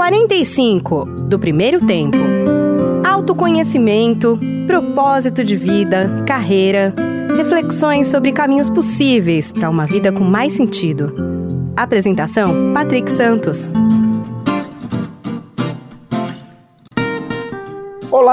45 do primeiro tempo. Autoconhecimento, propósito de vida, carreira, reflexões sobre caminhos possíveis para uma vida com mais sentido. Apresentação: Patrick Santos.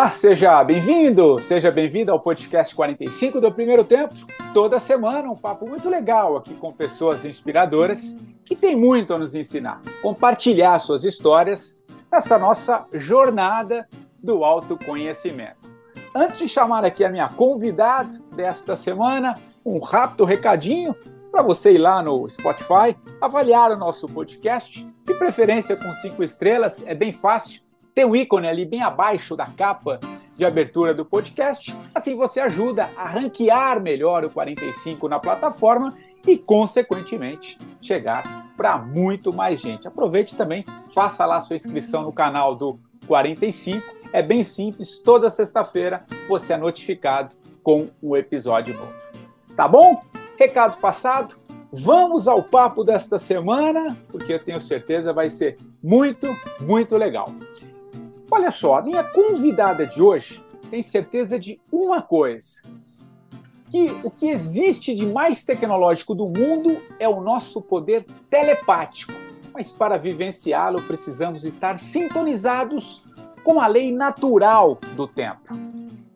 Olá, seja bem-vindo, seja bem-vindo ao podcast 45 do Primeiro Tempo. Toda semana um papo muito legal aqui com pessoas inspiradoras que têm muito a nos ensinar, compartilhar suas histórias nessa nossa jornada do autoconhecimento. Antes de chamar aqui a minha convidada desta semana, um rápido recadinho para você ir lá no Spotify, avaliar o nosso podcast, de preferência com cinco estrelas, é bem fácil. Tem um ícone ali bem abaixo da capa de abertura do podcast. Assim você ajuda a ranquear melhor o 45 na plataforma e, consequentemente, chegar para muito mais gente. Aproveite também, faça lá sua inscrição no canal do 45. É bem simples, toda sexta-feira você é notificado com um episódio novo. Tá bom? Recado passado. Vamos ao papo desta semana, porque eu tenho certeza vai ser muito, muito legal. Olha só, a minha convidada de hoje tem certeza de uma coisa: que o que existe de mais tecnológico do mundo é o nosso poder telepático. Mas para vivenciá-lo, precisamos estar sintonizados com a lei natural do tempo.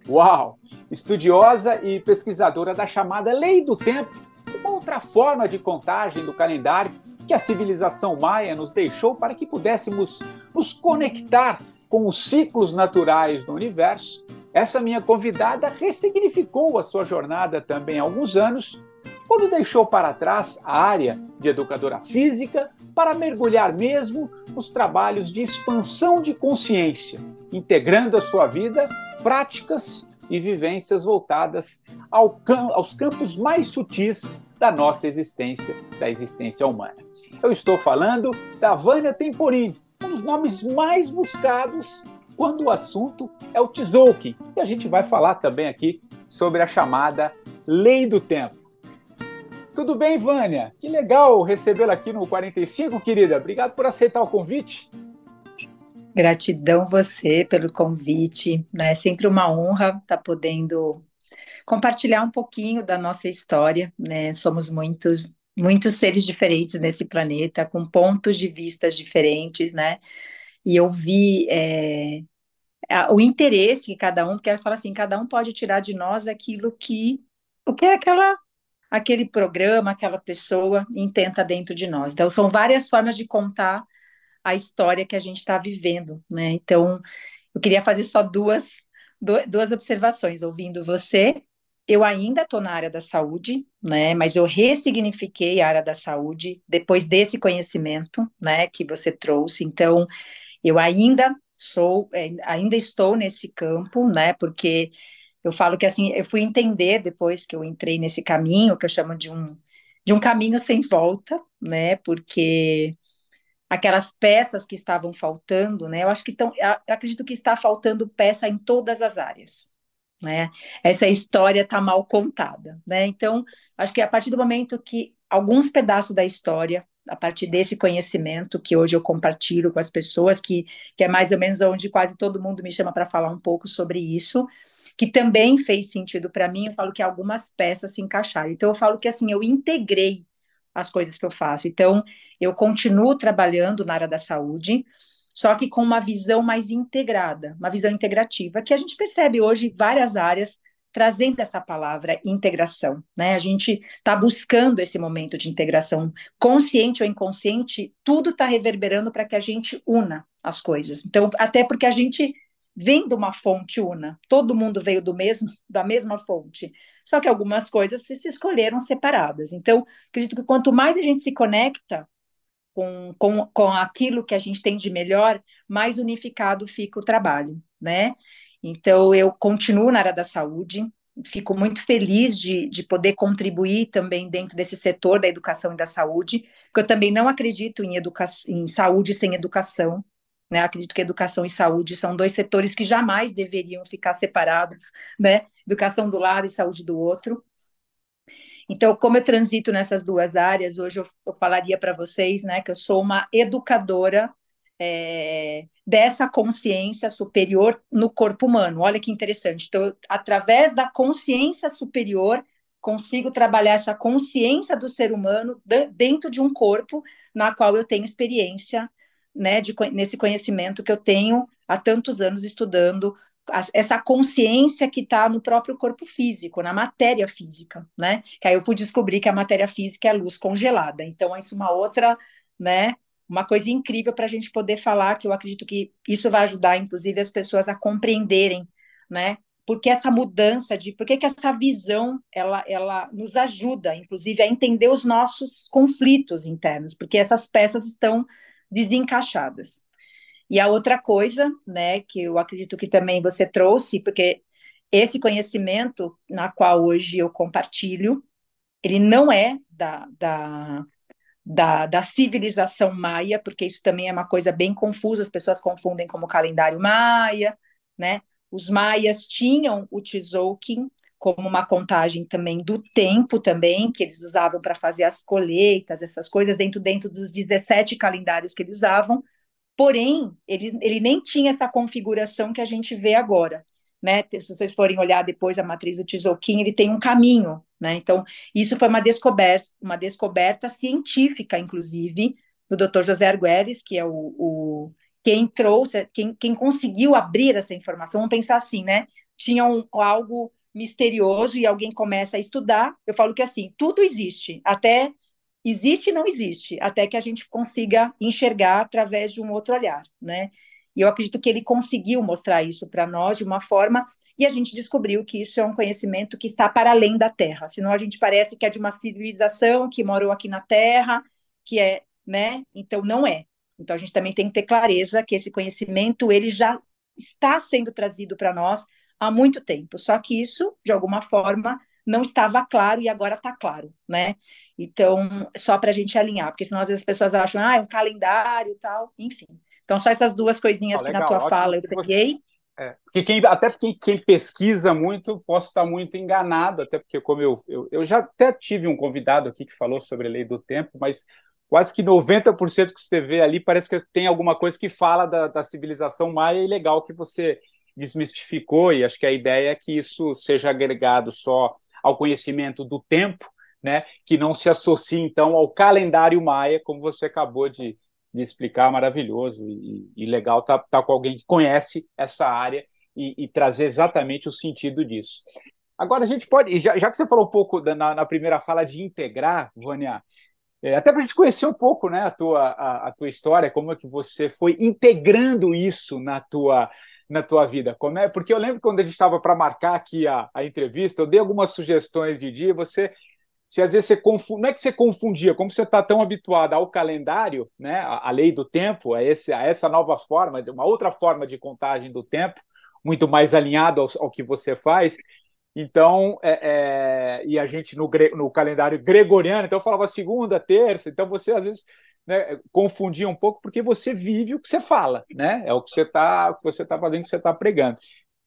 Uau! Estudiosa e pesquisadora da chamada lei do tempo, uma outra forma de contagem do calendário que a civilização maia nos deixou para que pudéssemos nos conectar com os ciclos naturais do universo essa minha convidada ressignificou a sua jornada também há alguns anos, quando deixou para trás a área de educadora física para mergulhar mesmo nos trabalhos de expansão de consciência, integrando à sua vida práticas e vivências voltadas ao cam aos campos mais sutis da nossa existência, da existência humana. Eu estou falando da Vânia Temporini, um dos nomes mais buscados quando o assunto é o Tzolk'in. E a gente vai falar também aqui sobre a chamada Lei do Tempo. Tudo bem, Vânia? Que legal recebê-la aqui no 45, querida. Obrigado por aceitar o convite. Gratidão você pelo convite. Né? É sempre uma honra estar tá podendo compartilhar um pouquinho da nossa história. Né? Somos muitos, muitos seres diferentes nesse planeta, com pontos de vistas diferentes, né? E eu vi é, o interesse que cada um, porque fala assim, cada um pode tirar de nós aquilo que o que é aquela aquele programa, aquela pessoa intenta dentro de nós. Então são várias formas de contar a história que a gente está vivendo, né? Então eu queria fazer só duas duas observações ouvindo você. Eu ainda estou na área da saúde, né? Mas eu ressignifiquei a área da saúde depois desse conhecimento, né? Que você trouxe. Então eu ainda sou, é, ainda estou nesse campo, né? Porque eu falo que assim, eu fui entender depois que eu entrei nesse caminho, que eu chamo de um de um caminho sem volta, né? Porque aquelas peças que estavam faltando, né? Eu acho que estão, acredito que está faltando peça em todas as áreas, né? Essa história está mal contada, né? Então, acho que a partir do momento que alguns pedaços da história a partir desse conhecimento que hoje eu compartilho com as pessoas, que, que é mais ou menos onde quase todo mundo me chama para falar um pouco sobre isso, que também fez sentido para mim, eu falo que algumas peças se encaixaram. Então eu falo que assim, eu integrei as coisas que eu faço. Então, eu continuo trabalhando na área da saúde, só que com uma visão mais integrada, uma visão integrativa, que a gente percebe hoje várias áreas trazendo essa palavra integração, né? A gente está buscando esse momento de integração, consciente ou inconsciente, tudo está reverberando para que a gente una as coisas. Então, até porque a gente vem de uma fonte una, todo mundo veio do mesmo, da mesma fonte. Só que algumas coisas se, se escolheram separadas. Então, acredito que quanto mais a gente se conecta com, com, com aquilo que a gente tem de melhor, mais unificado fica o trabalho, né? Então, eu continuo na área da saúde, fico muito feliz de, de poder contribuir também dentro desse setor da educação e da saúde, porque eu também não acredito em, educa em saúde sem educação, né? Acredito que educação e saúde são dois setores que jamais deveriam ficar separados, né? Educação do lado e saúde do outro. Então, como eu transito nessas duas áreas, hoje eu, eu falaria para vocês, né, que eu sou uma educadora é, dessa consciência superior no corpo humano. Olha que interessante. Então, através da consciência superior, consigo trabalhar essa consciência do ser humano dentro de um corpo na qual eu tenho experiência, né, de, nesse conhecimento que eu tenho há tantos anos estudando essa consciência que está no próprio corpo físico, na matéria física, né? Que aí eu fui descobrir que a matéria física é luz congelada. Então, isso é uma outra, né? Uma coisa incrível para a gente poder falar, que eu acredito que isso vai ajudar, inclusive, as pessoas a compreenderem, né? Porque essa mudança de, por que essa visão, ela, ela nos ajuda, inclusive, a entender os nossos conflitos internos, porque essas peças estão desencaixadas. E a outra coisa, né, que eu acredito que também você trouxe, porque esse conhecimento na qual hoje eu compartilho, ele não é da, da, da, da civilização maia, porque isso também é uma coisa bem confusa, as pessoas confundem como calendário maia, né? Os maias tinham o Tzolk'in como uma contagem também do tempo também, que eles usavam para fazer as colheitas, essas coisas, dentro, dentro dos 17 calendários que eles usavam, Porém, ele, ele nem tinha essa configuração que a gente vê agora. Né? Se vocês forem olhar depois a matriz do Tzolk'in, ele tem um caminho, né? Então, isso foi uma descoberta, uma descoberta científica, inclusive, do Dr. José Arguelles, que é o, o quem trouxe, quem, quem conseguiu abrir essa informação. Vamos pensar assim, né? Tinha um, algo misterioso e alguém começa a estudar. Eu falo que assim, tudo existe, até existe e não existe, até que a gente consiga enxergar através de um outro olhar, né? E eu acredito que ele conseguiu mostrar isso para nós de uma forma, e a gente descobriu que isso é um conhecimento que está para além da Terra. Senão a gente parece que é de uma civilização que morou aqui na Terra, que é, né? Então não é. Então a gente também tem que ter clareza que esse conhecimento ele já está sendo trazido para nós há muito tempo. Só que isso, de alguma forma, não estava claro e agora está claro, né? Então, só para a gente alinhar, porque senão às vezes as pessoas acham, ah, é um calendário e tal, enfim. Então, só essas duas coisinhas ah, que na tua fala eu peguei. É, porque quem, até porque quem pesquisa muito, posso estar muito enganado, até porque, como eu, eu, eu já até tive um convidado aqui que falou sobre a lei do tempo, mas quase que 90% que você vê ali parece que tem alguma coisa que fala da, da civilização maia e legal que você desmistificou, e acho que a ideia é que isso seja agregado só ao conhecimento do tempo, né, que não se associe, então, ao calendário maia, como você acabou de, de explicar, maravilhoso e, e legal estar tá, tá com alguém que conhece essa área e, e, trazer exatamente o sentido disso. Agora, a gente pode, já, já que você falou um pouco da, na, na, primeira fala de integrar, Vânia, é, até para a gente conhecer um pouco né, a, tua, a, a tua história, como é que você foi integrando isso na tua, na tua vida? Como é? Porque eu lembro quando a gente estava para marcar aqui a, a entrevista, eu dei algumas sugestões de dia, você se às vezes você confunde, não é que você confundia, como você está tão habituado ao calendário, né, a, a, lei do tempo, a, esse, a essa nova forma, uma outra forma de contagem do tempo, muito mais alinhado ao, ao que você faz. Então, é, é, e a gente no, no calendário gregoriano, então eu falava segunda, terça, então você às vezes né, confundir um pouco porque você vive o que você fala, né? É o que você está, está fazendo, o que você está pregando.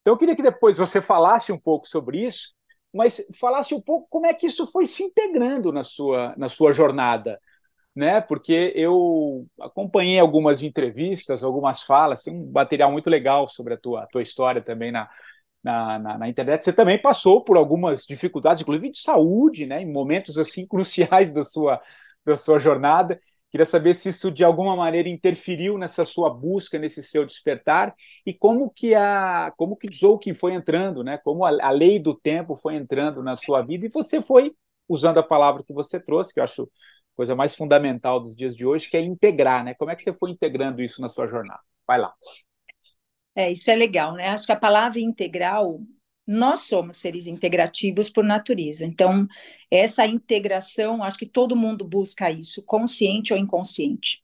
Então eu queria que depois você falasse um pouco sobre isso, mas falasse um pouco como é que isso foi se integrando na sua, na sua jornada, né? Porque eu acompanhei algumas entrevistas, algumas falas, tem um material muito legal sobre a tua, a tua história também na, na, na, na, internet. Você também passou por algumas dificuldades, inclusive de saúde, né? Em momentos assim cruciais da sua, da sua jornada. Queria saber se isso de alguma maneira interferiu nessa sua busca, nesse seu despertar e como que a como que Tzolk'in foi entrando, né? Como a, a, lei do tempo foi entrando na sua vida e você foi usando a palavra que você trouxe, que eu acho coisa mais fundamental dos dias de hoje, que é integrar, né? Como é que você foi integrando isso na sua jornada? Vai lá. É, isso é legal, né? Acho que a palavra integral nós somos seres integrativos por natureza. Então, essa integração, acho que todo mundo busca isso, consciente ou inconsciente,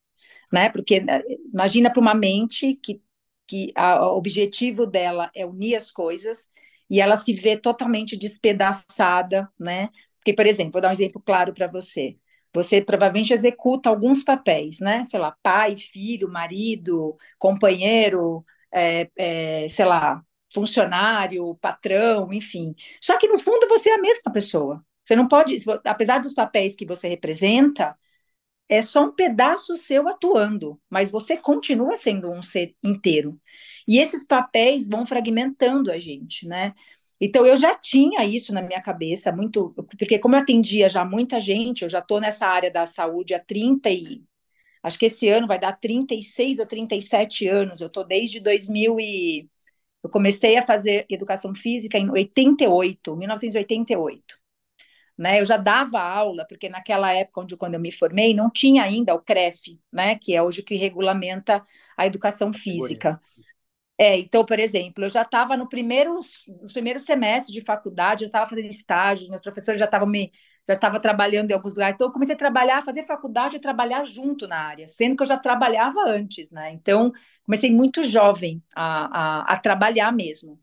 né? Porque né, imagina para uma mente que, que o objetivo dela é unir as coisas e ela se vê totalmente despedaçada, né? Porque, por exemplo, vou dar um exemplo claro para você. Você provavelmente executa alguns papéis, né? Sei lá, pai, filho, marido, companheiro, é, é, sei lá, funcionário, patrão, enfim. Só que no fundo você é a mesma pessoa. Você não pode, apesar dos papéis que você representa, é só um pedaço seu atuando, mas você continua sendo um ser inteiro. E esses papéis vão fragmentando a gente, né? Então eu já tinha isso na minha cabeça, muito, porque como eu atendia já muita gente, eu já estou nessa área da saúde há 30 e acho que esse ano vai dar 36 ou 37 anos. Eu estou desde 2000 e eu comecei a fazer educação física em 88, 1988. Né, eu já dava aula, porque naquela época, onde, quando eu me formei, não tinha ainda o CREF, né, que é hoje que regulamenta a educação física. É, então, por exemplo, eu já estava no primeiro, no primeiro semestre de faculdade, eu estava fazendo estágio, meus professores já estavam me já estava trabalhando em alguns lugares. Então, eu comecei a trabalhar, fazer faculdade e trabalhar junto na área, sendo que eu já trabalhava antes, né? Então, comecei muito jovem a, a, a trabalhar mesmo.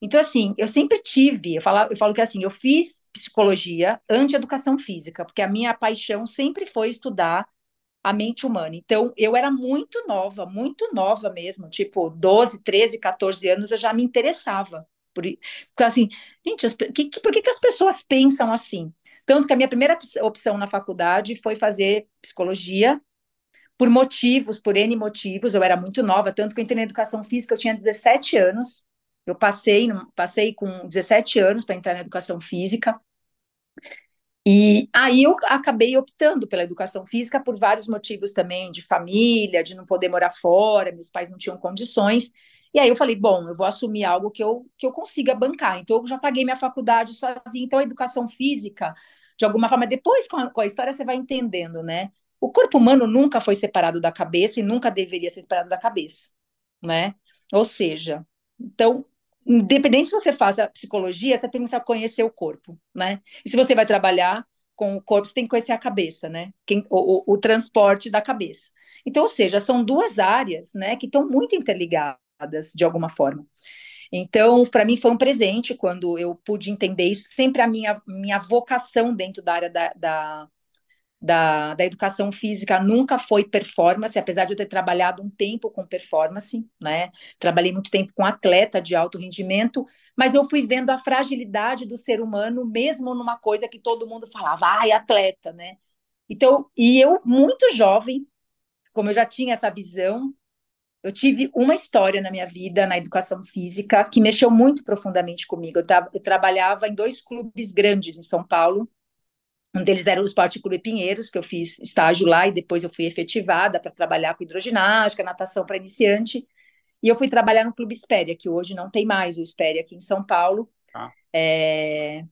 Então, assim, eu sempre tive, eu falo, eu falo que assim, eu fiz psicologia antes de educação física, porque a minha paixão sempre foi estudar a mente humana. Então, eu era muito nova, muito nova mesmo, tipo 12, 13, 14 anos, eu já me interessava. Por, porque, assim, gente, que, por que, que as pessoas pensam assim? Tanto que a minha primeira opção na faculdade foi fazer psicologia, por motivos, por N motivos, eu era muito nova, tanto que eu entrei na educação física, eu tinha 17 anos, eu passei, passei com 17 anos para entrar na educação física, e aí eu acabei optando pela educação física por vários motivos também, de família, de não poder morar fora, meus pais não tinham condições. E aí eu falei, bom, eu vou assumir algo que eu, que eu consiga bancar. Então eu já paguei minha faculdade sozinha. Então a educação física, de alguma forma, depois com a, com a história você vai entendendo, né? O corpo humano nunca foi separado da cabeça e nunca deveria ser separado da cabeça, né? Ou seja, então independente se você faz a psicologia, você tem que conhecer o corpo, né? E se você vai trabalhar com o corpo, você tem que conhecer a cabeça, né? Quem, o, o, o transporte da cabeça. Então, ou seja, são duas áreas, né, que estão muito interligadas de alguma forma. Então, para mim foi um presente quando eu pude entender isso. Sempre a minha, minha vocação dentro da área da, da da, da educação física nunca foi performance, apesar de eu ter trabalhado um tempo com performance, né? Trabalhei muito tempo com atleta de alto rendimento, mas eu fui vendo a fragilidade do ser humano, mesmo numa coisa que todo mundo falava, ai, atleta, né? Então, e eu, muito jovem, como eu já tinha essa visão, eu tive uma história na minha vida, na educação física, que mexeu muito profundamente comigo. Eu, tra eu trabalhava em dois clubes grandes em São Paulo, um deles era o Esporte Clube Pinheiros, que eu fiz estágio lá e depois eu fui efetivada para trabalhar com hidroginástica, natação para iniciante. E eu fui trabalhar no Clube Espéria, que hoje não tem mais o Espéria aqui em São Paulo. Ah. É...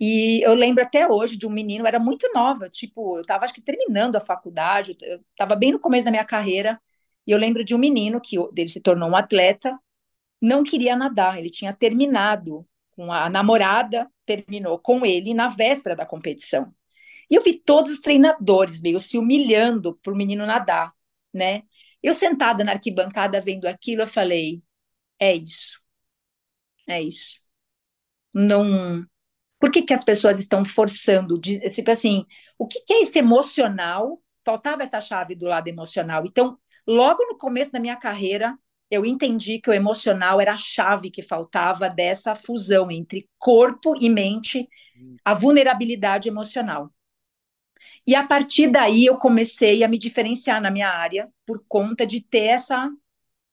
E eu lembro até hoje de um menino, era muito nova, tipo, eu estava acho que terminando a faculdade, eu estava bem no começo da minha carreira, e eu lembro de um menino que dele se tornou um atleta, não queria nadar, ele tinha terminado com a namorada, terminou com ele na véspera da competição. E eu vi todos os treinadores meio se humilhando para o menino nadar, né? Eu sentada na arquibancada vendo aquilo, eu falei: é isso. É isso. Não. Por que, que as pessoas estão forçando? Tipo assim, o que, que é esse emocional? Faltava essa chave do lado emocional. Então, logo no começo da minha carreira, eu entendi que o emocional era a chave que faltava dessa fusão entre corpo e mente, a vulnerabilidade emocional. E a partir daí eu comecei a me diferenciar na minha área por conta de ter essa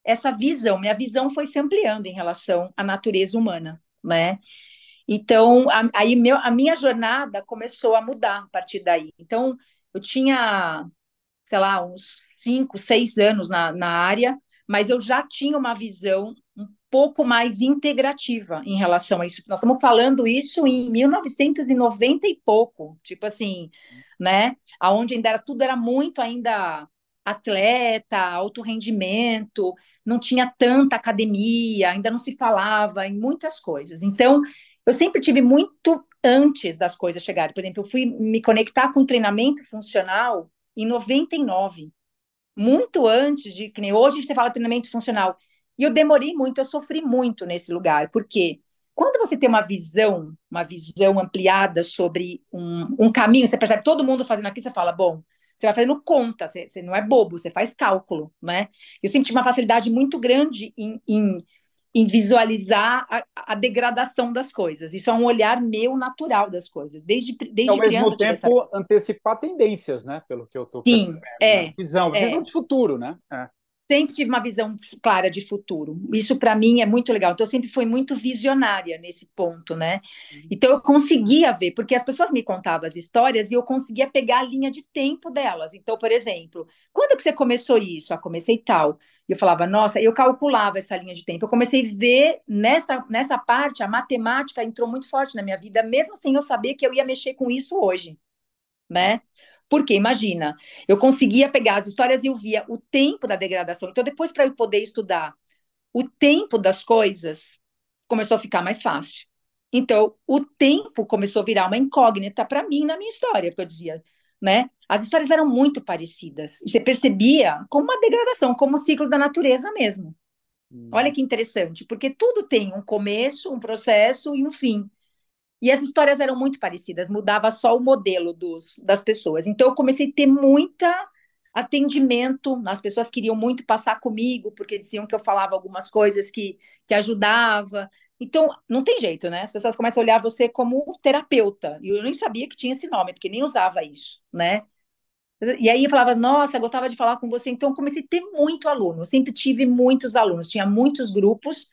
essa visão. Minha visão foi se ampliando em relação à natureza humana, né? Então, a, aí meu, a minha jornada começou a mudar a partir daí. Então, eu tinha, sei lá, uns cinco, seis anos na, na área, mas eu já tinha uma visão um pouco mais integrativa em relação a isso. Nós estamos falando isso em 1990 e pouco, tipo assim, né? Aonde ainda era tudo era muito ainda atleta, alto rendimento, não tinha tanta academia, ainda não se falava em muitas coisas. Então, eu sempre tive muito antes das coisas chegarem. Por exemplo, eu fui me conectar com treinamento funcional em 99, muito antes de que nem hoje você fala treinamento funcional. E eu demorei muito, eu sofri muito nesse lugar, porque quando você tem uma visão, uma visão ampliada sobre um, um caminho, você percebe todo mundo fazendo aqui, você fala, bom, você vai fazendo conta, você, você não é bobo, você faz cálculo, né? Eu tive uma facilidade muito grande em, em em visualizar a, a, degradação das coisas. Isso é um olhar meu natural das coisas, desde, desde Ao criança. Ao mesmo tempo, essa... antecipar tendências, né? Pelo que eu estou Sim, é. Né? Visão, é. visão de futuro, né? É. Sempre tive uma visão clara de futuro. Isso, para mim, é muito legal. Então, eu sempre fui muito visionária nesse ponto, né? Uhum. Então, eu conseguia ver, porque as pessoas me contavam as histórias e eu conseguia pegar a linha de tempo delas. Então, por exemplo, quando que você começou isso? Ah, comecei tal. E eu falava, nossa, eu calculava essa linha de tempo. Eu comecei a ver nessa, nessa parte, a matemática entrou muito forte na minha vida, mesmo sem eu saber que eu ia mexer com isso hoje, né? Porque, imagina, eu conseguia pegar as histórias e eu via o tempo da degradação. Então, depois, para eu poder estudar o tempo das coisas, começou a ficar mais fácil. Então, o tempo começou a virar uma incógnita para mim na minha história, porque eu dizia, né? As histórias eram muito parecidas. E você percebia como uma degradação, como ciclos da natureza mesmo. Hum. Olha que interessante, porque tudo tem um começo, um processo e um fim. E as histórias eram muito parecidas, mudava só o modelo dos, das pessoas. Então eu comecei a ter muita atendimento, as pessoas queriam muito passar comigo, porque diziam que eu falava algumas coisas que, que ajudava. Então, não tem jeito, né? As pessoas começam a olhar você como terapeuta. E eu nem sabia que tinha esse nome, porque nem usava isso, né? E aí eu falava, nossa, gostava de falar com você. Então, comecei a ter muito aluno. Eu sempre tive muitos alunos, tinha muitos grupos.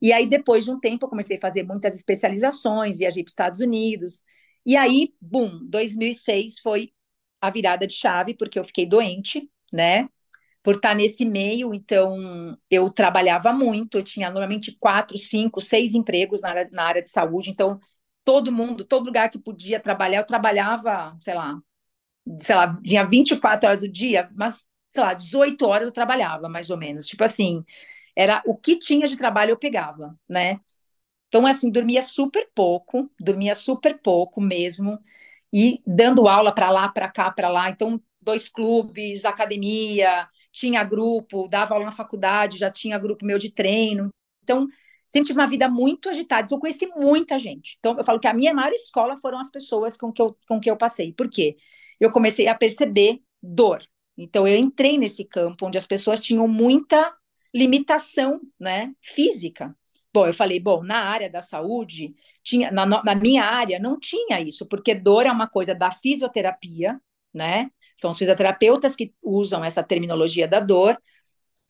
E aí, depois de um tempo, eu comecei a fazer muitas especializações, viajei para os Estados Unidos. E aí, bum, 2006 foi a virada de chave, porque eu fiquei doente, né? por estar nesse meio, então eu trabalhava muito, eu tinha normalmente quatro, cinco, seis empregos na área, na área de saúde, então todo mundo, todo lugar que podia trabalhar, eu trabalhava, sei lá, sei lá, tinha 24 horas do dia, mas, sei lá, 18 horas eu trabalhava, mais ou menos, tipo assim, era o que tinha de trabalho eu pegava, né? Então, assim, dormia super pouco, dormia super pouco mesmo, e dando aula para lá, para cá, para lá, então, dois clubes, academia, tinha grupo, dava aula na faculdade, já tinha grupo meu de treino. Então, sempre tive uma vida muito agitada. Então, eu conheci muita gente. Então, eu falo que a minha maior escola foram as pessoas com que eu, com que eu passei. Por quê? Eu comecei a perceber dor. Então, eu entrei nesse campo onde as pessoas tinham muita limitação né, física. Bom, eu falei, bom, na área da saúde, tinha, na, na minha área não tinha isso, porque dor é uma coisa da fisioterapia, né? São os fisioterapeutas que usam essa terminologia da dor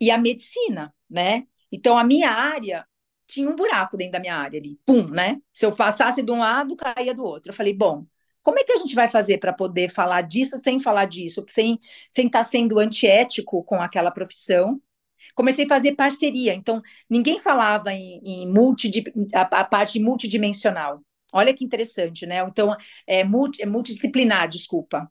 e a medicina, né? Então, a minha área tinha um buraco dentro da minha área ali, pum, né? Se eu passasse de um lado, caía do outro. Eu falei, bom, como é que a gente vai fazer para poder falar disso sem falar disso, sem sem estar tá sendo antiético com aquela profissão? Comecei a fazer parceria, então ninguém falava em, em multi, a, a parte multidimensional. Olha que interessante, né? Então, é, multi, é multidisciplinar, desculpa.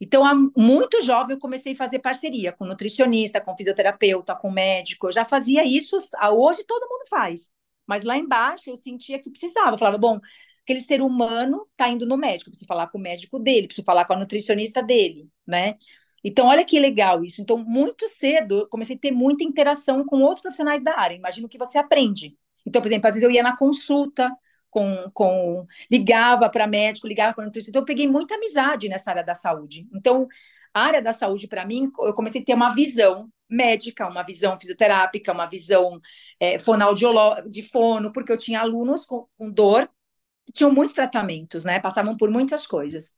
Então, há muito jovem, eu comecei a fazer parceria com nutricionista, com fisioterapeuta, com médico. Eu já fazia isso, hoje todo mundo faz. Mas lá embaixo eu sentia que precisava. Eu falava, bom, aquele ser humano está indo no médico, preciso falar com o médico dele, preciso falar com a nutricionista dele, né? Então, olha que legal isso. Então, muito cedo, eu comecei a ter muita interação com outros profissionais da área. Imagino que você aprende. Então, por exemplo, às vezes eu ia na consulta, com, com ligava para médico, ligava para nutricionista. Então, eu peguei muita amizade nessa área da saúde. Então, a área da saúde, para mim, eu comecei a ter uma visão médica, uma visão fisioterápica, uma visão é, de fono, porque eu tinha alunos com, com dor, que tinham muitos tratamentos, né? Passavam por muitas coisas.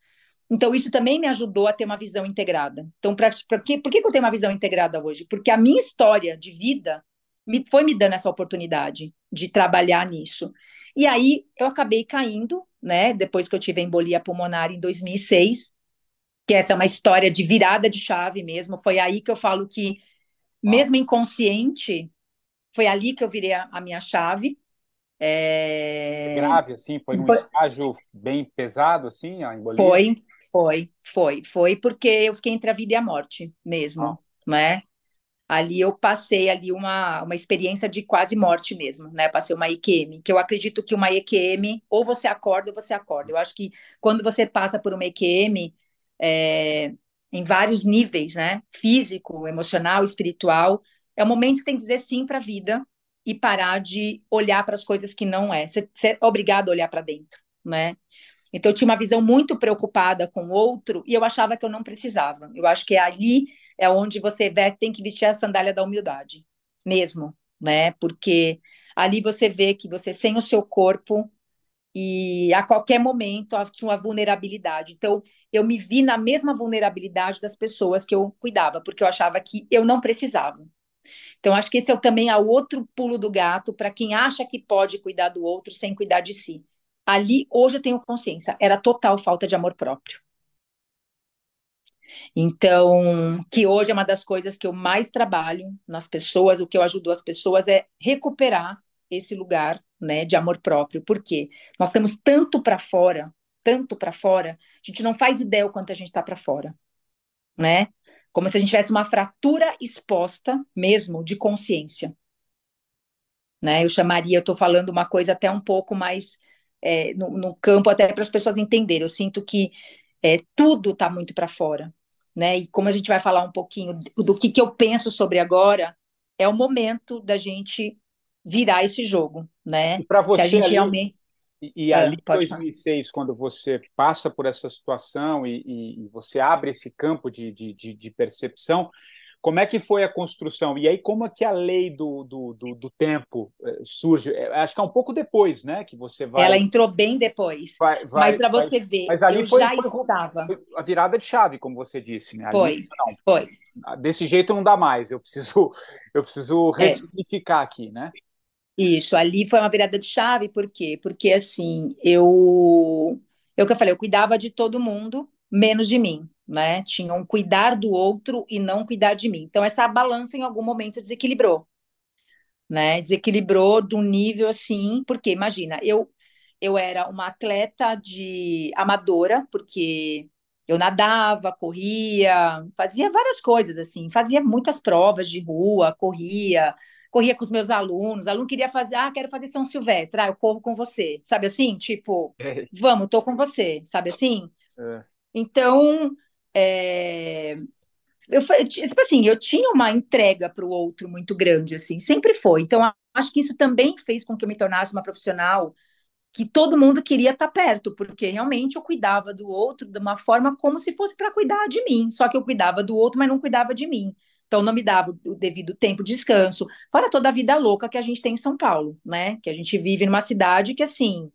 Então, isso também me ajudou a ter uma visão integrada. Então, pra, pra que, por que, que eu tenho uma visão integrada hoje? Porque a minha história de vida me, foi me dando essa oportunidade de trabalhar nisso. E aí eu acabei caindo, né? Depois que eu tive a embolia pulmonar em 2006, que essa é uma história de virada de chave mesmo. Foi aí que eu falo que, mesmo inconsciente, foi ali que eu virei a, a minha chave. É... Grave, assim? Foi num foi... estágio bem pesado, assim, a embolia? Foi, foi, foi. Foi porque eu fiquei entre a vida e a morte mesmo, ah. né? ali eu passei ali uma, uma experiência de quase morte mesmo, né? Passei uma EQM, que eu acredito que uma EQM, ou você acorda ou você acorda. Eu acho que quando você passa por uma EQM, é, em vários níveis, né? Físico, emocional, espiritual, é o momento que tem que dizer sim para a vida e parar de olhar para as coisas que não é. Você, você é obrigado a olhar para dentro, né? Então eu tinha uma visão muito preocupada com o outro e eu achava que eu não precisava. Eu acho que é ali é onde você tem que vestir a sandália da humildade, mesmo, né? Porque Ali você vê que você sem o seu corpo e a qualquer momento a sua vulnerabilidade. Então, eu me vi na mesma vulnerabilidade das pessoas que eu cuidava, porque eu achava que eu não precisava. Então, acho que esse é também o outro pulo do gato para quem acha que pode cuidar do outro sem cuidar de si. Ali, hoje eu tenho consciência, era total falta de amor próprio. Então, que hoje é uma das coisas que eu mais trabalho nas pessoas, o que eu ajudo as pessoas é recuperar esse lugar, né, de amor próprio. Por quê? Nós temos tanto para fora, tanto para fora, a gente não faz ideia o quanto a gente está para fora, né? Como se a gente tivesse uma fratura exposta mesmo de consciência. Né? Eu chamaria, eu estou falando uma coisa até um pouco mais é, no, no, campo, até para as pessoas entenderem. Eu sinto que é, tudo está muito para fora. Né? E como a gente vai falar um pouquinho do que, que eu penso sobre agora, é o momento da gente virar esse jogo, né? Para você, Se a gente ali, realmente... e, e ali em 2006, falar. quando você passa por essa situação e, e, e você abre esse campo de, de, de, de percepção, como é que foi a construção? E aí, como é que a lei do, do, do, do tempo eh, surge? É, acho que é um pouco depois, né? Que você vai. Ela entrou bem depois. Vai, vai, mas para você ver, mas ali foi, já foi, estava. A virada de chave, como você disse, né? Ali, foi. Não, foi. Desse jeito não dá mais. Eu preciso, eu preciso é. ressignificar é. aqui, né? Isso, ali foi uma virada de chave, por quê? Porque assim, eu. Eu que eu falei, eu cuidava de todo mundo, menos de mim né? Tinham cuidar do outro e não cuidar de mim. Então essa balança em algum momento desequilibrou, né? Desequilibrou de um nível assim, porque imagina, eu eu era uma atleta de amadora, porque eu nadava, corria, fazia várias coisas assim, fazia muitas provas de rua, corria, corria com os meus alunos. Aluno queria fazer, ah, quero fazer São Silvestre, ah, eu corro com você, sabe assim? Tipo, é. vamos, tô com você, sabe assim? É. Então, é... Eu, tipo assim, eu tinha uma entrega para o outro muito grande, assim, sempre foi. Então, acho que isso também fez com que eu me tornasse uma profissional que todo mundo queria estar tá perto, porque realmente eu cuidava do outro de uma forma como se fosse para cuidar de mim. Só que eu cuidava do outro, mas não cuidava de mim. Então, não me dava o devido tempo de descanso, fora toda a vida louca que a gente tem em São Paulo, né? Que a gente vive numa cidade que, assim,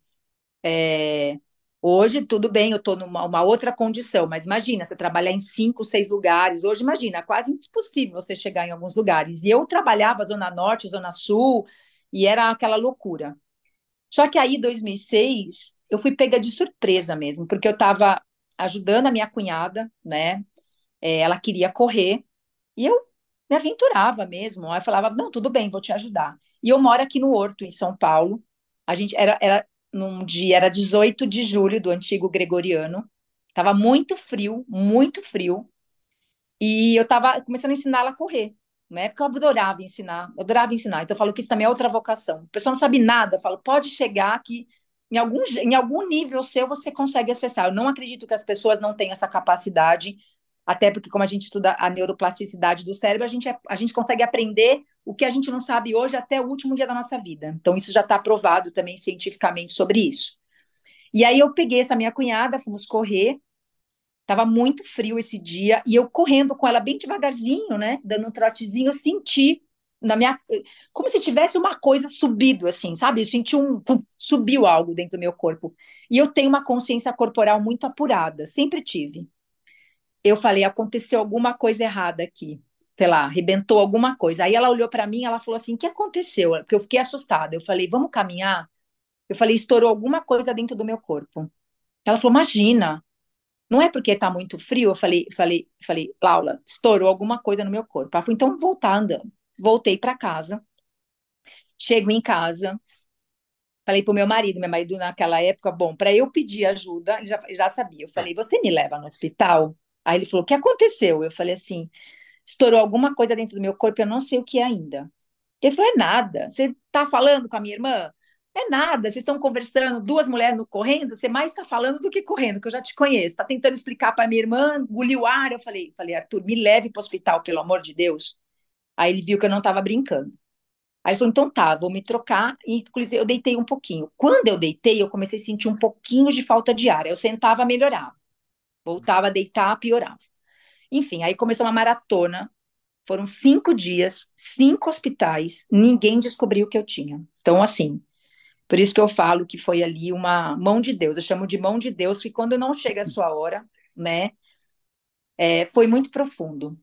é, Hoje, tudo bem, eu estou numa uma outra condição, mas imagina, você trabalhar em cinco, seis lugares. Hoje, imagina, é quase impossível você chegar em alguns lugares. E eu trabalhava Zona Norte, Zona Sul, e era aquela loucura. Só que aí, 2006, eu fui pega de surpresa mesmo, porque eu estava ajudando a minha cunhada, né? É, ela queria correr, e eu me aventurava mesmo. Aí eu falava, não, tudo bem, vou te ajudar. E eu moro aqui no Horto, em São Paulo. A gente era, era num dia, era 18 de julho do antigo gregoriano, estava muito frio, muito frio, e eu estava começando a ensinar ela a correr. Na época eu adorava ensinar, adorava ensinar, então eu falo que isso também é outra vocação. O pessoal não sabe nada, eu falo, pode chegar que em algum, em algum nível seu você consegue acessar. Eu não acredito que as pessoas não tenham essa capacidade até porque, como a gente estuda a neuroplasticidade do cérebro, a gente, é, a gente consegue aprender o que a gente não sabe hoje até o último dia da nossa vida. Então, isso já está provado também cientificamente sobre isso. E aí, eu peguei essa minha cunhada, fomos correr. Tava muito frio esse dia, e eu correndo com ela bem devagarzinho, né? Dando um trotezinho, eu senti na minha. Como se tivesse uma coisa subido, assim, sabe? Eu senti um. Subiu algo dentro do meu corpo. E eu tenho uma consciência corporal muito apurada, sempre tive eu falei, aconteceu alguma coisa errada aqui. Sei lá, arrebentou alguma coisa. Aí ela olhou para mim, ela falou assim: "O que aconteceu?" Porque eu fiquei assustada. Eu falei: "Vamos caminhar?" Eu falei: "Estourou alguma coisa dentro do meu corpo." Ela falou: "Imagina. Não é porque tá muito frio?" Eu falei, falei, falei: "Laura, estourou alguma coisa no meu corpo." Ela falou: "Então voltar andando." Voltei para casa. Chego em casa, Falei pro meu marido, meu marido naquela época, bom, para eu pedir ajuda, ele já, já sabia. Eu falei, você me leva no hospital? Aí ele falou: O que aconteceu? Eu falei assim: estourou alguma coisa dentro do meu corpo, eu não sei o que é ainda. Ele falou: É nada. Você está falando com a minha irmã? É nada. Vocês estão conversando, duas mulheres no correndo, você mais está falando do que correndo, que eu já te conheço. Está tentando explicar para minha irmã, engoliu o ar. Eu falei: falei Arthur, me leve para o hospital, pelo amor de Deus. Aí ele viu que eu não estava brincando. Aí ele falou: então tá, vou me trocar. E, inclusive, eu deitei um pouquinho. Quando eu deitei, eu comecei a sentir um pouquinho de falta de ar. Eu sentava, melhorava. Voltava a deitar, piorava. Enfim, aí começou uma maratona Foram cinco dias, cinco hospitais, ninguém descobriu o que eu tinha. Então, assim, por isso que eu falo que foi ali uma mão de Deus. Eu chamo de mão de Deus, que quando não chega a sua hora, né, é, foi muito profundo.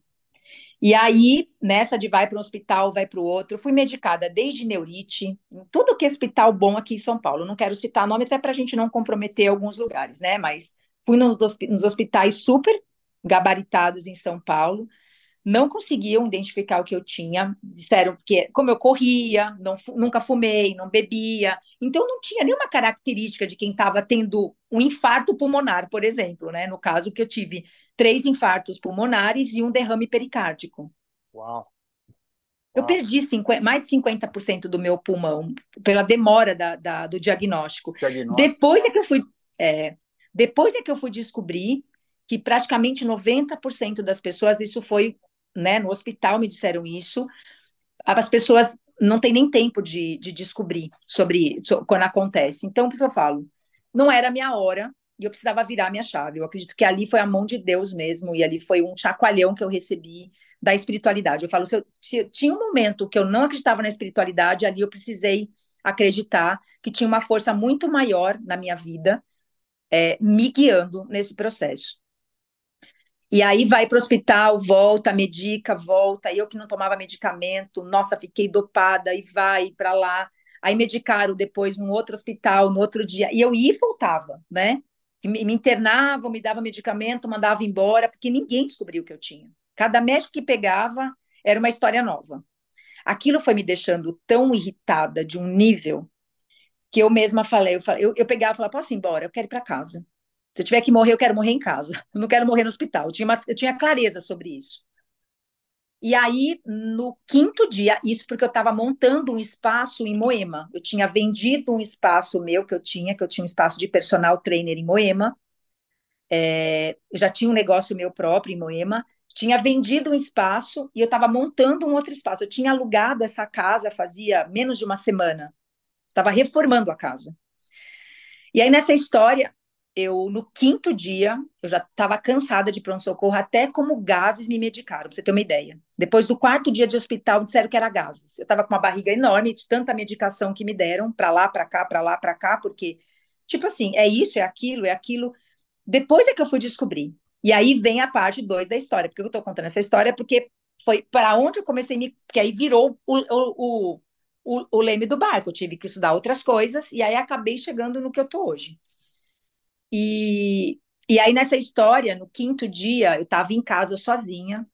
E aí, nessa de vai para um hospital, vai para o outro, fui medicada desde neurite, tudo que é hospital bom aqui em São Paulo. Não quero citar nome até para a gente não comprometer alguns lugares, né? Mas fui nos, hospitais super gabaritados em São Paulo, não conseguiam identificar o que eu tinha, disseram que, como eu corria, não, nunca fumei, não bebia, então não tinha nenhuma característica de quem estava tendo um infarto pulmonar, por exemplo, né? No caso que eu tive três infartos pulmonares e um derrame pericárdico. Uau! Eu perdi 50, mais de 50% do meu pulmão pela demora da, da do diagnóstico. diagnóstico. Depois é que eu fui, é, depois é que eu fui descobrir que praticamente 90% das pessoas, isso foi, né, no hospital me disseram isso, as pessoas não têm nem tempo de, de descobrir sobre, quando acontece. Então, por isso eu falo, não era a minha hora e eu precisava virar minha chave. Eu acredito que ali foi a mão de Deus mesmo, e ali foi um chacoalhão que eu recebi da espiritualidade. Eu falo, se, eu, se tinha um momento que eu não acreditava na espiritualidade, ali eu precisei acreditar que tinha uma força muito maior na minha vida, é, me guiando nesse processo. E aí vai para o hospital, volta, medica, volta. Eu que não tomava medicamento, nossa, fiquei dopada e vai para lá. Aí medicaram depois num outro hospital, no outro dia. E eu ia e voltava, né? Me, me internavam, me dava medicamento, mandava embora, porque ninguém descobriu o que eu tinha. Cada médico que pegava era uma história nova. Aquilo foi me deixando tão irritada de um nível que eu mesma falei, eu, falei, eu, eu pegava e falava, posso ir embora? Eu quero ir para casa. Se eu tiver que morrer, eu quero morrer em casa. Eu não quero morrer no hospital. Eu tinha, uma, eu tinha clareza sobre isso. E aí, no quinto dia, isso porque eu estava montando um espaço em Moema. Eu tinha vendido um espaço meu que eu tinha, que eu tinha um espaço de personal trainer em Moema. É, eu já tinha um negócio meu próprio em Moema. Tinha vendido um espaço e eu estava montando um outro espaço. Eu tinha alugado essa casa fazia menos de uma semana. Estava reformando a casa. E aí, nessa história, eu no quinto dia, eu já estava cansada de pronto-socorro, até como gases me medicaram, pra você ter uma ideia. Depois do quarto dia de hospital, disseram que era gases. Eu estava com uma barriga enorme de tanta medicação que me deram, para lá, para cá, para lá, para cá, porque, tipo assim, é isso, é aquilo, é aquilo. Depois é que eu fui descobrir. E aí vem a parte 2 da história. Porque eu estou contando essa história? Porque foi para onde eu comecei a me. Porque aí virou o, o, o, o, leme do barco. Eu tive que estudar outras coisas, e aí acabei chegando no que eu estou hoje. E, e aí, nessa história, no quinto dia, eu estava em casa sozinha,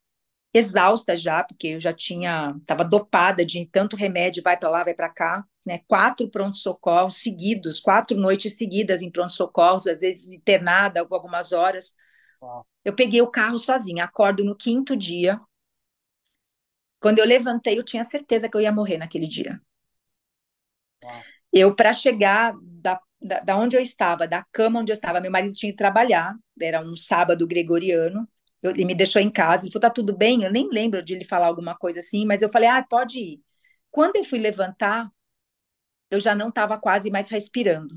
exausta já, porque eu já tinha, estava dopada de tanto remédio, vai para lá, vai para cá, né? Quatro pronto-socorros seguidos, quatro noites seguidas em pronto-socorros, às vezes internada algumas horas. Eu peguei o carro sozinha, acordo no quinto dia. Quando eu levantei, eu tinha certeza que eu ia morrer naquele dia. Eu, para chegar da da, da onde eu estava, da cama onde eu estava. Meu marido tinha que trabalhar, era um sábado gregoriano. Eu, ele me deixou em casa, ele falou: tá tudo bem? Eu nem lembro de ele falar alguma coisa assim, mas eu falei: ah, pode ir. Quando eu fui levantar, eu já não estava quase mais respirando.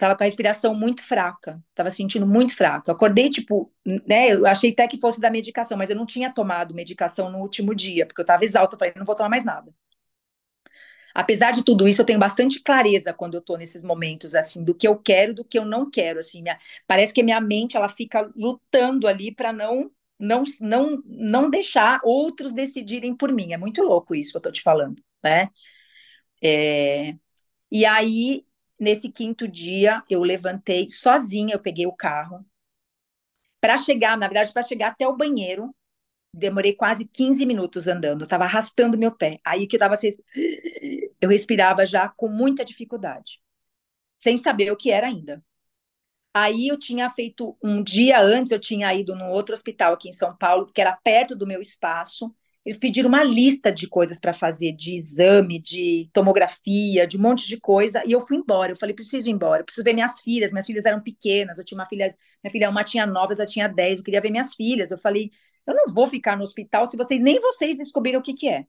Tava com a respiração muito fraca, tava sentindo muito fraca. acordei, tipo, né? Eu achei até que fosse da medicação, mas eu não tinha tomado medicação no último dia, porque eu tava exalta. Eu falei, não vou tomar mais nada. Apesar de tudo isso, eu tenho bastante clareza quando eu tô nesses momentos, assim, do que eu quero, do que eu não quero, assim, minha, parece que minha mente, ela fica lutando ali para não, não, não, não deixar outros decidirem por mim, é muito louco isso que eu tô te falando, né? É, e aí, nesse quinto dia, eu levantei sozinha, eu peguei o carro, para chegar, na verdade, para chegar até o banheiro, demorei quase 15 minutos andando, eu tava arrastando meu pé, aí que eu tava assim, eu respirava já com muita dificuldade, sem saber o que era ainda. Aí eu tinha feito um dia antes, eu tinha ido num outro hospital aqui em São Paulo, que era perto do meu espaço. Eles pediram uma lista de coisas para fazer, de exame, de tomografia, de um monte de coisa, e eu fui embora. Eu falei, preciso ir embora, eu preciso ver minhas filhas. Minhas filhas eram pequenas, eu tinha uma filha, minha filha uma tinha nove, outra tinha dez, eu queria ver minhas filhas. Eu falei, eu não vou ficar no hospital se vocês nem vocês descobriram o que que é,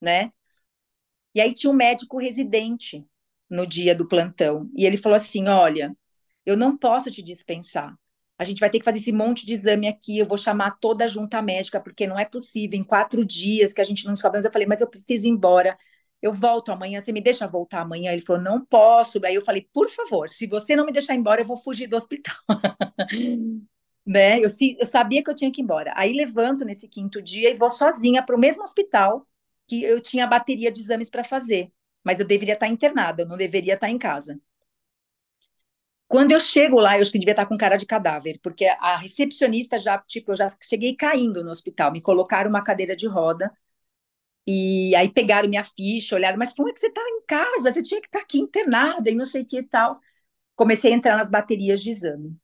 né? E aí tinha um médico residente no dia do plantão. E ele falou assim: Olha, eu não posso te dispensar. A gente vai ter que fazer esse monte de exame aqui, eu vou chamar toda a junta médica, porque não é possível, em quatro dias que a gente não descobre. Eu falei, mas eu preciso ir embora, eu volto amanhã, você me deixa voltar amanhã? Ele falou, não posso. Aí eu falei, por favor, se você não me deixar embora, eu vou fugir do hospital. né? Eu, eu sabia que eu tinha que ir embora. Aí levanto nesse quinto dia e vou sozinha para o mesmo hospital que eu tinha a bateria de exames para fazer, mas eu deveria estar internada, eu não deveria estar em casa. Quando eu chego lá, eu acho que devia estar com cara de cadáver, porque a recepcionista já, tipo, eu já cheguei caindo no hospital, me colocaram uma cadeira de roda, e aí pegaram minha ficha, olharam, mas como é que você está em casa? Você tinha que estar aqui internada e não sei o que e tal. Comecei a entrar nas baterias de exame.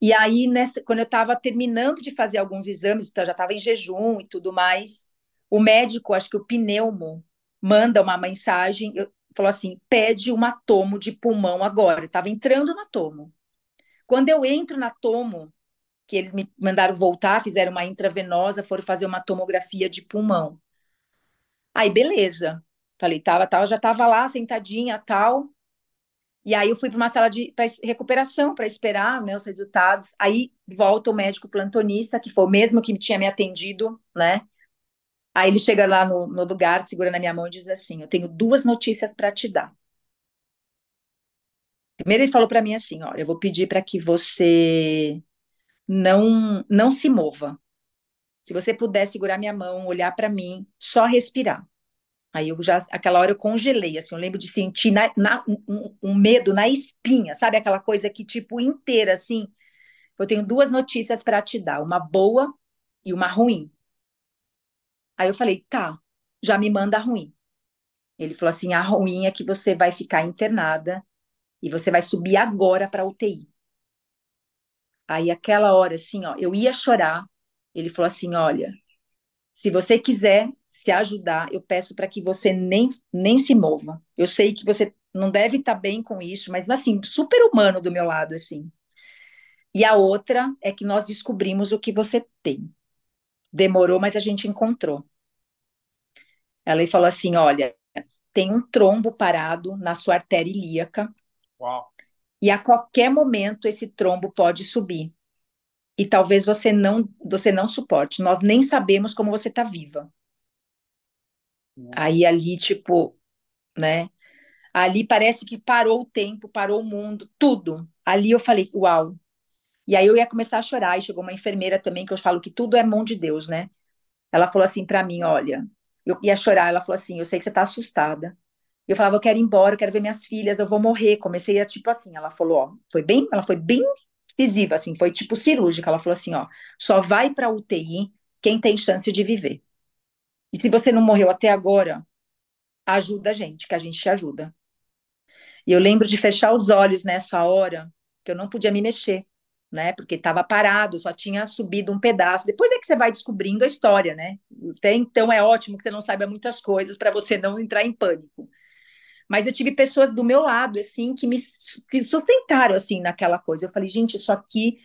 E aí, nessa, quando eu estava terminando de fazer alguns exames, então já estava em jejum e tudo mais, o médico, acho que o pneumo, manda uma mensagem, eu, falou assim: pede uma tomo de pulmão agora. Eu estava entrando na tomo. Quando eu entro na tomo, que eles me mandaram voltar, fizeram uma intravenosa, foram fazer uma tomografia de pulmão. Aí, beleza. Falei, tava, tava, já estava lá sentadinha, tal. E aí eu fui para uma sala de recuperação para esperar né, os resultados. Aí volta o médico plantonista, que foi o mesmo que tinha me atendido, né? Aí ele chega lá no, no lugar, segura na minha mão e diz assim: Eu tenho duas notícias para te dar. Primeiro ele falou para mim assim: Olha, eu vou pedir para que você não não se mova. Se você puder segurar minha mão, olhar para mim, só respirar. Aí eu já, aquela hora eu congelei, assim, eu lembro de sentir na, na, um, um, medo na espinha, sabe aquela coisa que tipo inteira, assim. Eu tenho duas notícias para te dar, uma boa e uma ruim. Aí eu falei, tá, já me manda a ruim. Ele falou assim: a ruim é que você vai ficar internada e você vai subir agora para UTI. Aí, aquela hora, assim, ó, eu ia chorar. Ele falou assim: olha, se você quiser se ajudar, eu peço para que você nem, nem se mova. Eu sei que você não deve estar tá bem com isso, mas assim, super humano do meu lado, assim. E a outra é que nós descobrimos o que você tem. Demorou, mas a gente encontrou. Ela falou assim: olha, tem um trombo parado na sua artéria ilíaca. Uau. E a qualquer momento esse trombo pode subir. E talvez você não, você não suporte. Nós nem sabemos como você está viva. Aí ali, tipo, né? Ali parece que parou o tempo, parou o mundo, tudo. Ali eu falei, uau, e aí eu ia começar a chorar, e chegou uma enfermeira também, que eu falo que tudo é mão de Deus, né? Ela falou assim para mim, olha, eu ia chorar, ela falou assim, eu sei que você tá assustada. Eu falava, eu quero ir embora, eu quero ver minhas filhas, eu vou morrer. Comecei a, tipo assim, ela falou, ó, foi bem, ela foi bem decisiva, assim, foi tipo cirúrgica. Ela falou assim, ó, só vai pra UTI quem tem chance de viver. E se você não morreu até agora, ajuda a gente, que a gente te ajuda. E eu lembro de fechar os olhos nessa hora, que eu não podia me mexer né? Porque estava parado, só tinha subido um pedaço. Depois é que você vai descobrindo a história, né? Até então é ótimo que você não saiba muitas coisas para você não entrar em pânico. Mas eu tive pessoas do meu lado, assim, que me sustentaram, assim, naquela coisa. Eu falei, gente, isso aqui.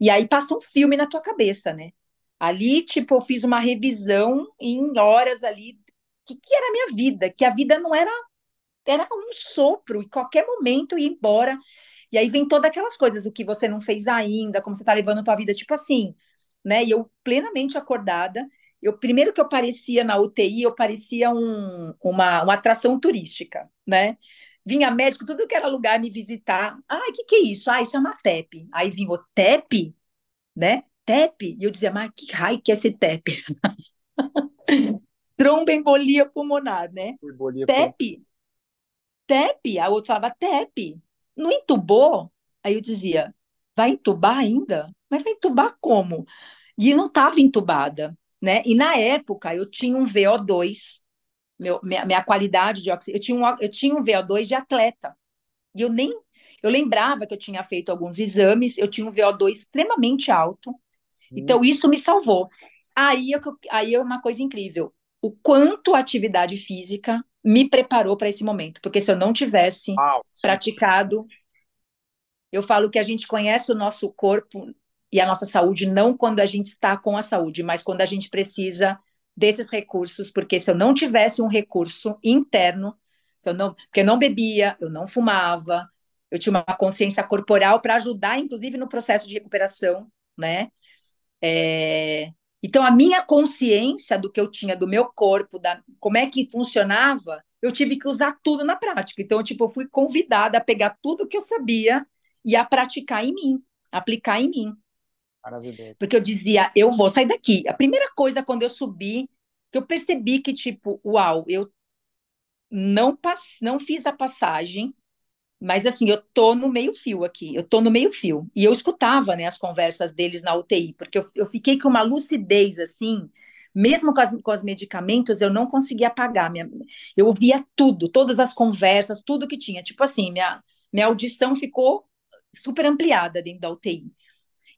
E aí passa um filme na tua cabeça, né? Ali, tipo, eu fiz uma revisão em horas ali. O que, que era a minha vida? Que a vida não era. Era um sopro, e qualquer momento ia embora. E aí vem todas aquelas coisas, o que você não fez ainda, como você tá levando a tua vida, tipo assim, né? E eu plenamente acordada, eu primeiro que eu parecia na UTI, eu parecia um, uma, uma atração turística, né? Vinha médico, tudo que era lugar me visitar. Ah, o que, que é isso? Ah, isso é uma TEP. Aí vinha o TEP, né? TEP. E eu dizia, mas que raio que é esse TEP? Tromboembolia pulmonar, né? Embolia TEP. TEP. A outra falava TEP. Não entubou? Aí eu dizia, vai entubar ainda? Mas vai entubar como? E não estava entubada, né? E na época eu tinha um VO2, meu, minha, minha qualidade de oxigênio, eu tinha, um, eu tinha um VO2 de atleta. E eu nem, eu lembrava que eu tinha feito alguns exames, eu tinha um VO2 extremamente alto, hum. então isso me salvou. Aí, eu, aí é uma coisa incrível, o quanto a atividade física me preparou para esse momento, porque se eu não tivesse praticado, eu falo que a gente conhece o nosso corpo e a nossa saúde não quando a gente está com a saúde, mas quando a gente precisa desses recursos, porque se eu não tivesse um recurso interno, se eu não, porque eu não bebia, eu não fumava, eu tinha uma consciência corporal para ajudar, inclusive, no processo de recuperação, né? É... Então, a minha consciência do que eu tinha do meu corpo, da como é que funcionava, eu tive que usar tudo na prática. Então, tipo, eu fui convidada a pegar tudo que eu sabia e a praticar em mim, aplicar em mim. Maravilhoso. Porque eu dizia, eu vou sair daqui. A primeira coisa quando eu subi, que eu percebi que, tipo, uau, eu não, pass... não fiz a passagem, mas assim, eu tô no meio fio aqui, eu tô no meio fio. E eu escutava, né, as conversas deles na UTI, porque eu, eu fiquei com uma lucidez assim, mesmo com, as, com os medicamentos, eu não conseguia apagar. Minha, eu ouvia tudo, todas as conversas, tudo que tinha. Tipo assim, minha, minha audição ficou super ampliada dentro da UTI.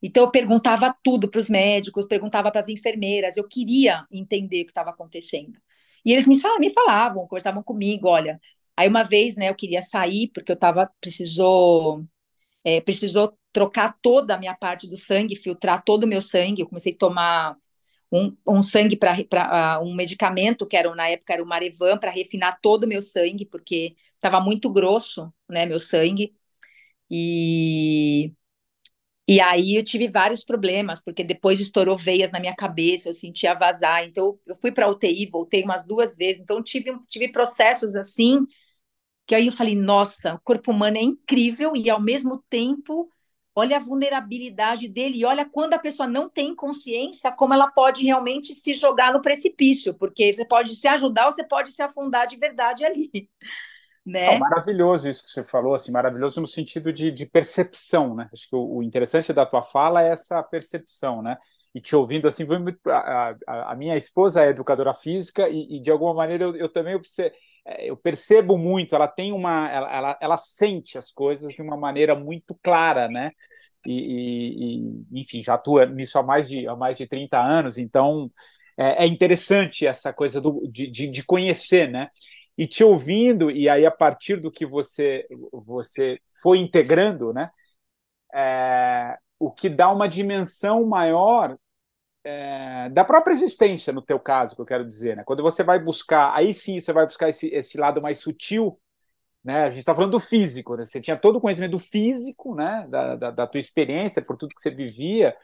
Então, eu perguntava tudo para os médicos, perguntava para as enfermeiras, eu queria entender o que estava acontecendo. E eles me falavam, me falavam, conversavam comigo, olha. Aí uma vez, né, eu queria sair porque eu estava precisou é, precisou trocar toda a minha parte do sangue, filtrar todo o meu sangue. Eu comecei a tomar um, um sangue para uh, um medicamento que era na época era o Marevan para refinar todo o meu sangue porque estava muito grosso, né, meu sangue. E e aí eu tive vários problemas, porque depois estourou veias na minha cabeça, eu sentia vazar. Então eu fui para UTI, voltei umas duas vezes. Então tive, tive processos assim, que aí eu falei, nossa, o corpo humano é incrível e ao mesmo tempo, olha a vulnerabilidade dele e olha quando a pessoa não tem consciência, como ela pode realmente se jogar no precipício, porque você pode se ajudar ou você pode se afundar de verdade ali. Né? Não, maravilhoso isso que você falou, assim, maravilhoso no sentido de, de percepção, né? Acho que o, o, interessante da tua fala é essa percepção, né? E te ouvindo assim, a, a, a minha esposa é educadora física e, e de alguma maneira eu, eu também observo, é, eu percebo muito, ela tem uma, ela, ela, ela, sente as coisas de uma maneira muito clara, né? E, e, enfim, já atua nisso há mais de, há mais de 30 anos, então é, é interessante essa coisa do, de, de, de conhecer, né? e te ouvindo, e aí a partir do que você, você foi integrando, né, é, o que dá uma dimensão maior é, da própria existência, no teu caso, que eu quero dizer. Né? Quando você vai buscar, aí sim você vai buscar esse, esse lado mais sutil, né? a gente está falando do físico, né? você tinha todo o conhecimento físico, né? da, da, da tua experiência, por tudo que você vivia,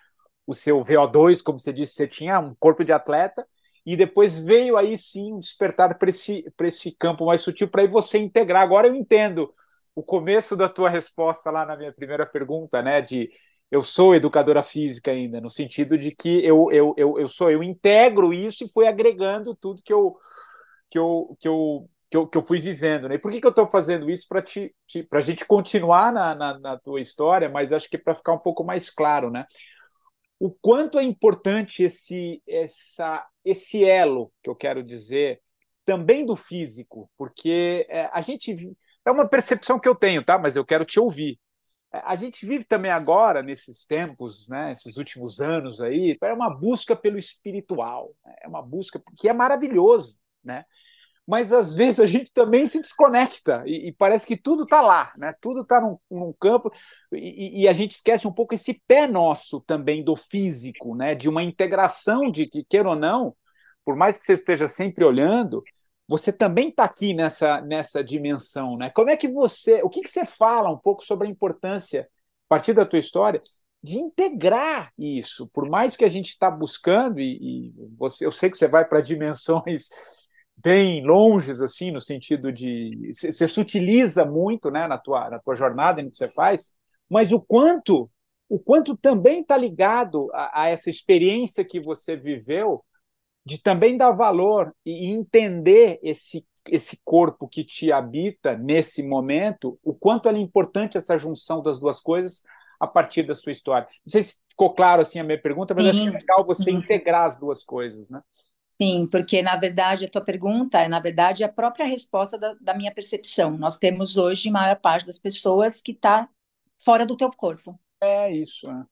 o seu VO2, como você disse, você tinha um corpo de atleta, e depois veio aí sim despertar para esse, esse campo mais sutil, para aí você integrar. Agora eu entendo o começo da tua resposta lá na minha primeira pergunta, né? De eu sou educadora física ainda, no sentido de que eu, eu, eu, eu sou, eu integro isso e fui agregando tudo que eu, que eu, que eu, que eu, que eu fui vivendo. Né? E por que, que eu estou fazendo isso? Para te, te, a gente continuar na, na, na tua história, mas acho que para ficar um pouco mais claro, né? o quanto é importante esse, essa, esse elo, que eu quero dizer, também do físico, porque é, a gente. É uma percepção que eu tenho, tá? Mas eu quero te ouvir. É, a gente vive também agora, nesses tempos, né, esses últimos anos aí, é uma busca pelo espiritual, né? é uma busca que é maravilhoso, né? mas às vezes a gente também se desconecta e, e parece que tudo está lá, né? Tudo está num, num, campo e, e, a gente esquece um pouco esse pé nosso também do físico, né? De uma integração de que queira ou não, por mais que você esteja sempre olhando, você também está aqui nessa nessa dimensão, né? Como é que você, o que, que você fala um pouco sobre a importância, a partir da tua história, de integrar isso, por mais que a gente está buscando e, e você, eu sei que você vai para dimensões bem longes, assim, no sentido de. Você se utiliza muito né, na, tua, na tua jornada, no que você faz, mas o quanto o quanto também está ligado a, a, essa experiência que você viveu, de também dar valor e entender esse, esse corpo que te habita nesse momento, o quanto é importante essa junção das duas coisas a partir da sua história. Não sei se ficou claro assim a minha pergunta, mas sim, acho que é legal você sim. integrar as duas coisas, né? Sim, porque na verdade a tua pergunta é, na verdade, a própria resposta da, da minha percepção. Nós temos hoje a maior parte das pessoas que está fora do teu corpo. É isso. É.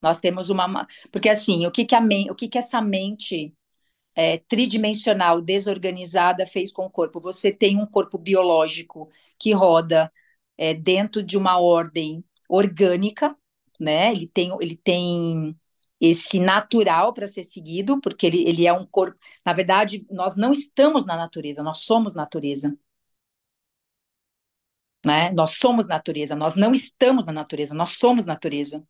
Nós temos uma. Porque assim, o que, que, a men... o que, que essa mente é, tridimensional, desorganizada, fez com o corpo? Você tem um corpo biológico que roda é, dentro de uma ordem orgânica, né? Ele tem, ele tem esse natural para ser seguido, porque ele, ele é um corpo. Na verdade, nós não estamos na natureza, nós somos natureza. né? Nós somos natureza, nós não estamos na natureza, nós somos natureza.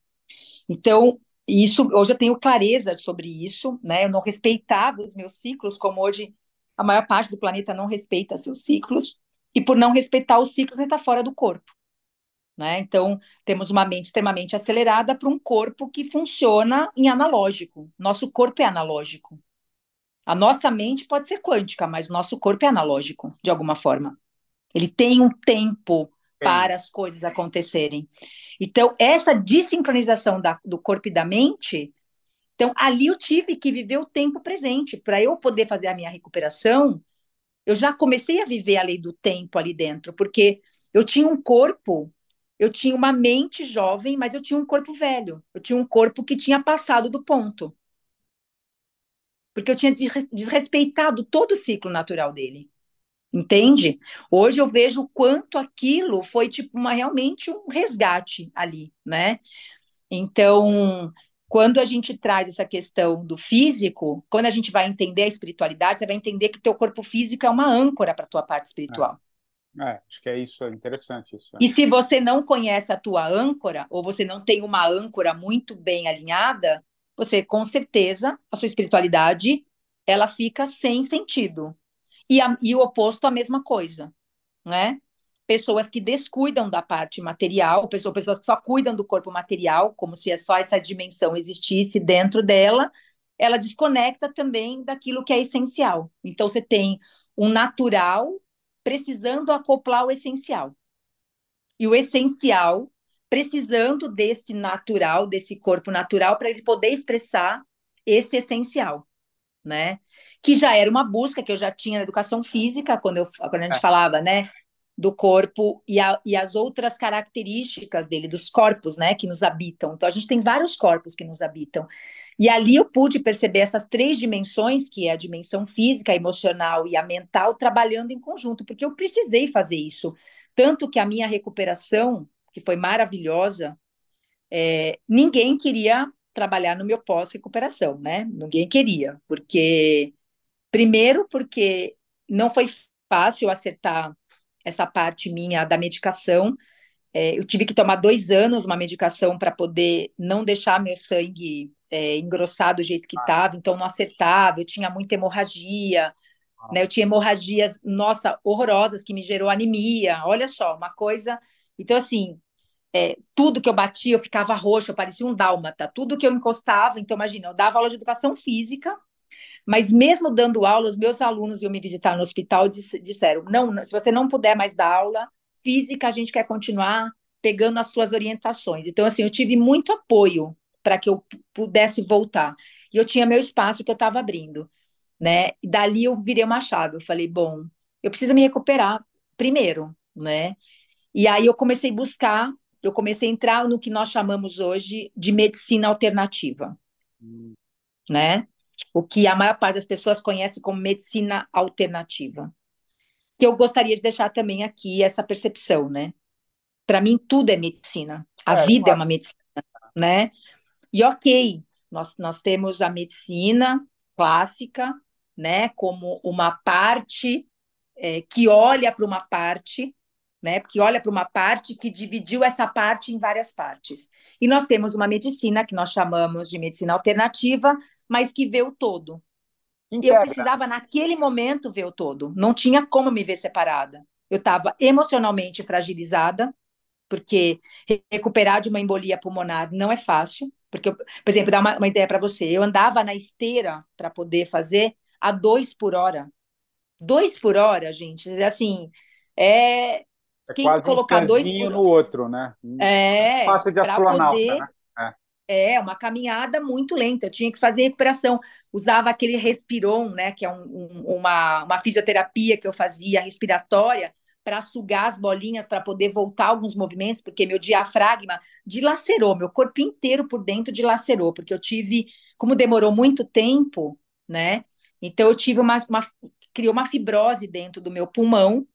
Então, isso hoje eu tenho clareza sobre isso, né? Eu não respeitava os meus ciclos, como hoje a maior parte do planeta não respeita seus ciclos, e por não respeitar os ciclos, ele está fora do corpo. Né? Então, temos uma mente extremamente acelerada para um corpo que funciona em analógico. Nosso corpo é analógico. A nossa mente pode ser quântica, mas o nosso corpo é analógico, de alguma forma. Ele tem um tempo para as coisas acontecerem. Então, essa desincronização da, do corpo e da mente, então ali eu tive que viver o tempo presente. Para eu poder fazer a minha recuperação, eu já comecei a viver a lei do tempo ali dentro, porque eu tinha um corpo, eu tinha uma mente jovem, mas eu tinha um corpo velho. Eu tinha um corpo que tinha passado do ponto. Porque eu tinha desrespeitado todo o ciclo natural dele. Entende? Hoje eu vejo o quanto aquilo foi tipo uma realmente um resgate ali, né? Então, quando a gente traz essa questão do físico, quando a gente vai entender a espiritualidade, você vai entender que teu corpo físico é uma âncora para a tua parte espiritual. É. é. acho que é isso, é interessante isso. É. E se você não conhece a tua âncora, ou você não tem uma âncora muito bem alinhada, você com certeza a sua espiritualidade ela fica sem sentido. E, a, e o oposto, a mesma coisa, né? Pessoas que descuidam da parte material, pessoas, pessoas que só cuidam do corpo material, como se é só essa dimensão existisse dentro dela, ela desconecta também daquilo que é essencial. Então, você tem um natural precisando acoplar o essencial. E o essencial precisando desse natural, desse corpo natural, para ele poder expressar esse essencial, né? Que já era uma busca que eu já tinha na educação física, quando, eu, quando a gente é. falava, né, do corpo e, a, e as outras características dele, dos corpos, né, que nos habitam. Então, a gente tem vários corpos que nos habitam. E ali eu pude perceber essas três dimensões, que é a dimensão física, a emocional e a mental, trabalhando em conjunto, porque eu precisei fazer isso. Tanto que a minha recuperação, que foi maravilhosa, é, ninguém queria trabalhar no meu pós-recuperação, né? Ninguém queria, porque Primeiro, porque não foi fácil acertar essa parte minha da medicação. É, eu tive que tomar dois anos uma medicação para poder não deixar meu sangue é, engrossar do jeito que estava, então não acertava, eu tinha muita hemorragia, né, eu tinha hemorragias, nossa, horrorosas, que me gerou anemia, olha só, uma coisa. Então, assim, é, tudo que eu batia, eu ficava roxo, eu parecia um dálmata, tudo que eu encostava, então imagina, eu dava aula de educação física, mas mesmo dando aula, os meus alunos iam me visitar no hospital e disseram: não, se você não puder mais dar aula física, a gente quer continuar pegando as suas orientações. Então, assim, eu tive muito apoio para que eu pudesse voltar. E eu tinha meu espaço que eu estava abrindo, né? E dali eu virei uma chave. Eu falei: bom, eu preciso me recuperar primeiro, né? E aí eu comecei a buscar, eu comecei a entrar no que nós chamamos hoje de medicina alternativa, hum. né? O que a maior parte das pessoas conhece como medicina alternativa. Que eu gostaria de deixar também aqui essa percepção, né? Para mim, tudo é medicina. A é, vida claro. é uma medicina, né? E ok, nós, nós temos a medicina clássica, né, como uma parte é, que olha para uma parte, né, que olha para uma parte que dividiu essa parte em várias partes. E nós temos uma medicina que nós chamamos de medicina alternativa, mas que vê o todo. Integra. Eu precisava, naquele momento, ver o todo. Não tinha como me ver separada. Eu estava emocionalmente fragilizada, porque recuperar de uma embolia pulmonar não é fácil. Porque, eu, por exemplo, dar uma, uma ideia para você, eu andava na esteira para poder fazer a dois por hora. Dois por hora, gente, assim, é, é quem colocar um dois por... no outro, né? É, Fácil de astronauta, poder... né? É, uma caminhada muito lenta, eu tinha que fazer recuperação. Usava aquele respiron, né, que é um, um, uma, uma fisioterapia que eu fazia respiratória, para sugar as bolinhas, para poder voltar alguns movimentos, porque meu diafragma dilacerou, meu corpo inteiro por dentro dilacerou, porque eu tive, como demorou muito tempo, né, então eu tive uma, uma criou uma fibrose dentro do meu pulmão,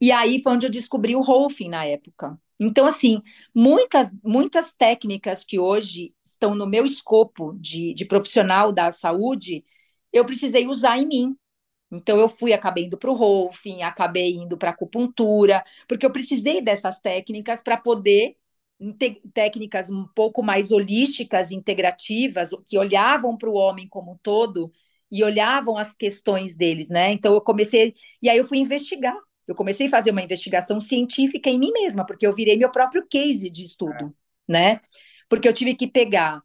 e aí foi onde eu descobri o Rolfing na época. Então, assim, muitas, muitas técnicas que hoje estão no meu escopo de, de profissional da saúde, eu precisei usar em mim, Então eu fui, acabei indo para o Rolfing, acabei indo para acupuntura, porque eu precisei dessas técnicas para poder técnicas um pouco mais holísticas, integrativas, que olhavam para o homem como um todo e olhavam as questões deles, né? Então eu comecei e aí eu fui investigar. Eu comecei a fazer uma investigação científica em mim mesma, porque eu virei meu próprio case de estudo, é. né? Porque eu tive que pegar.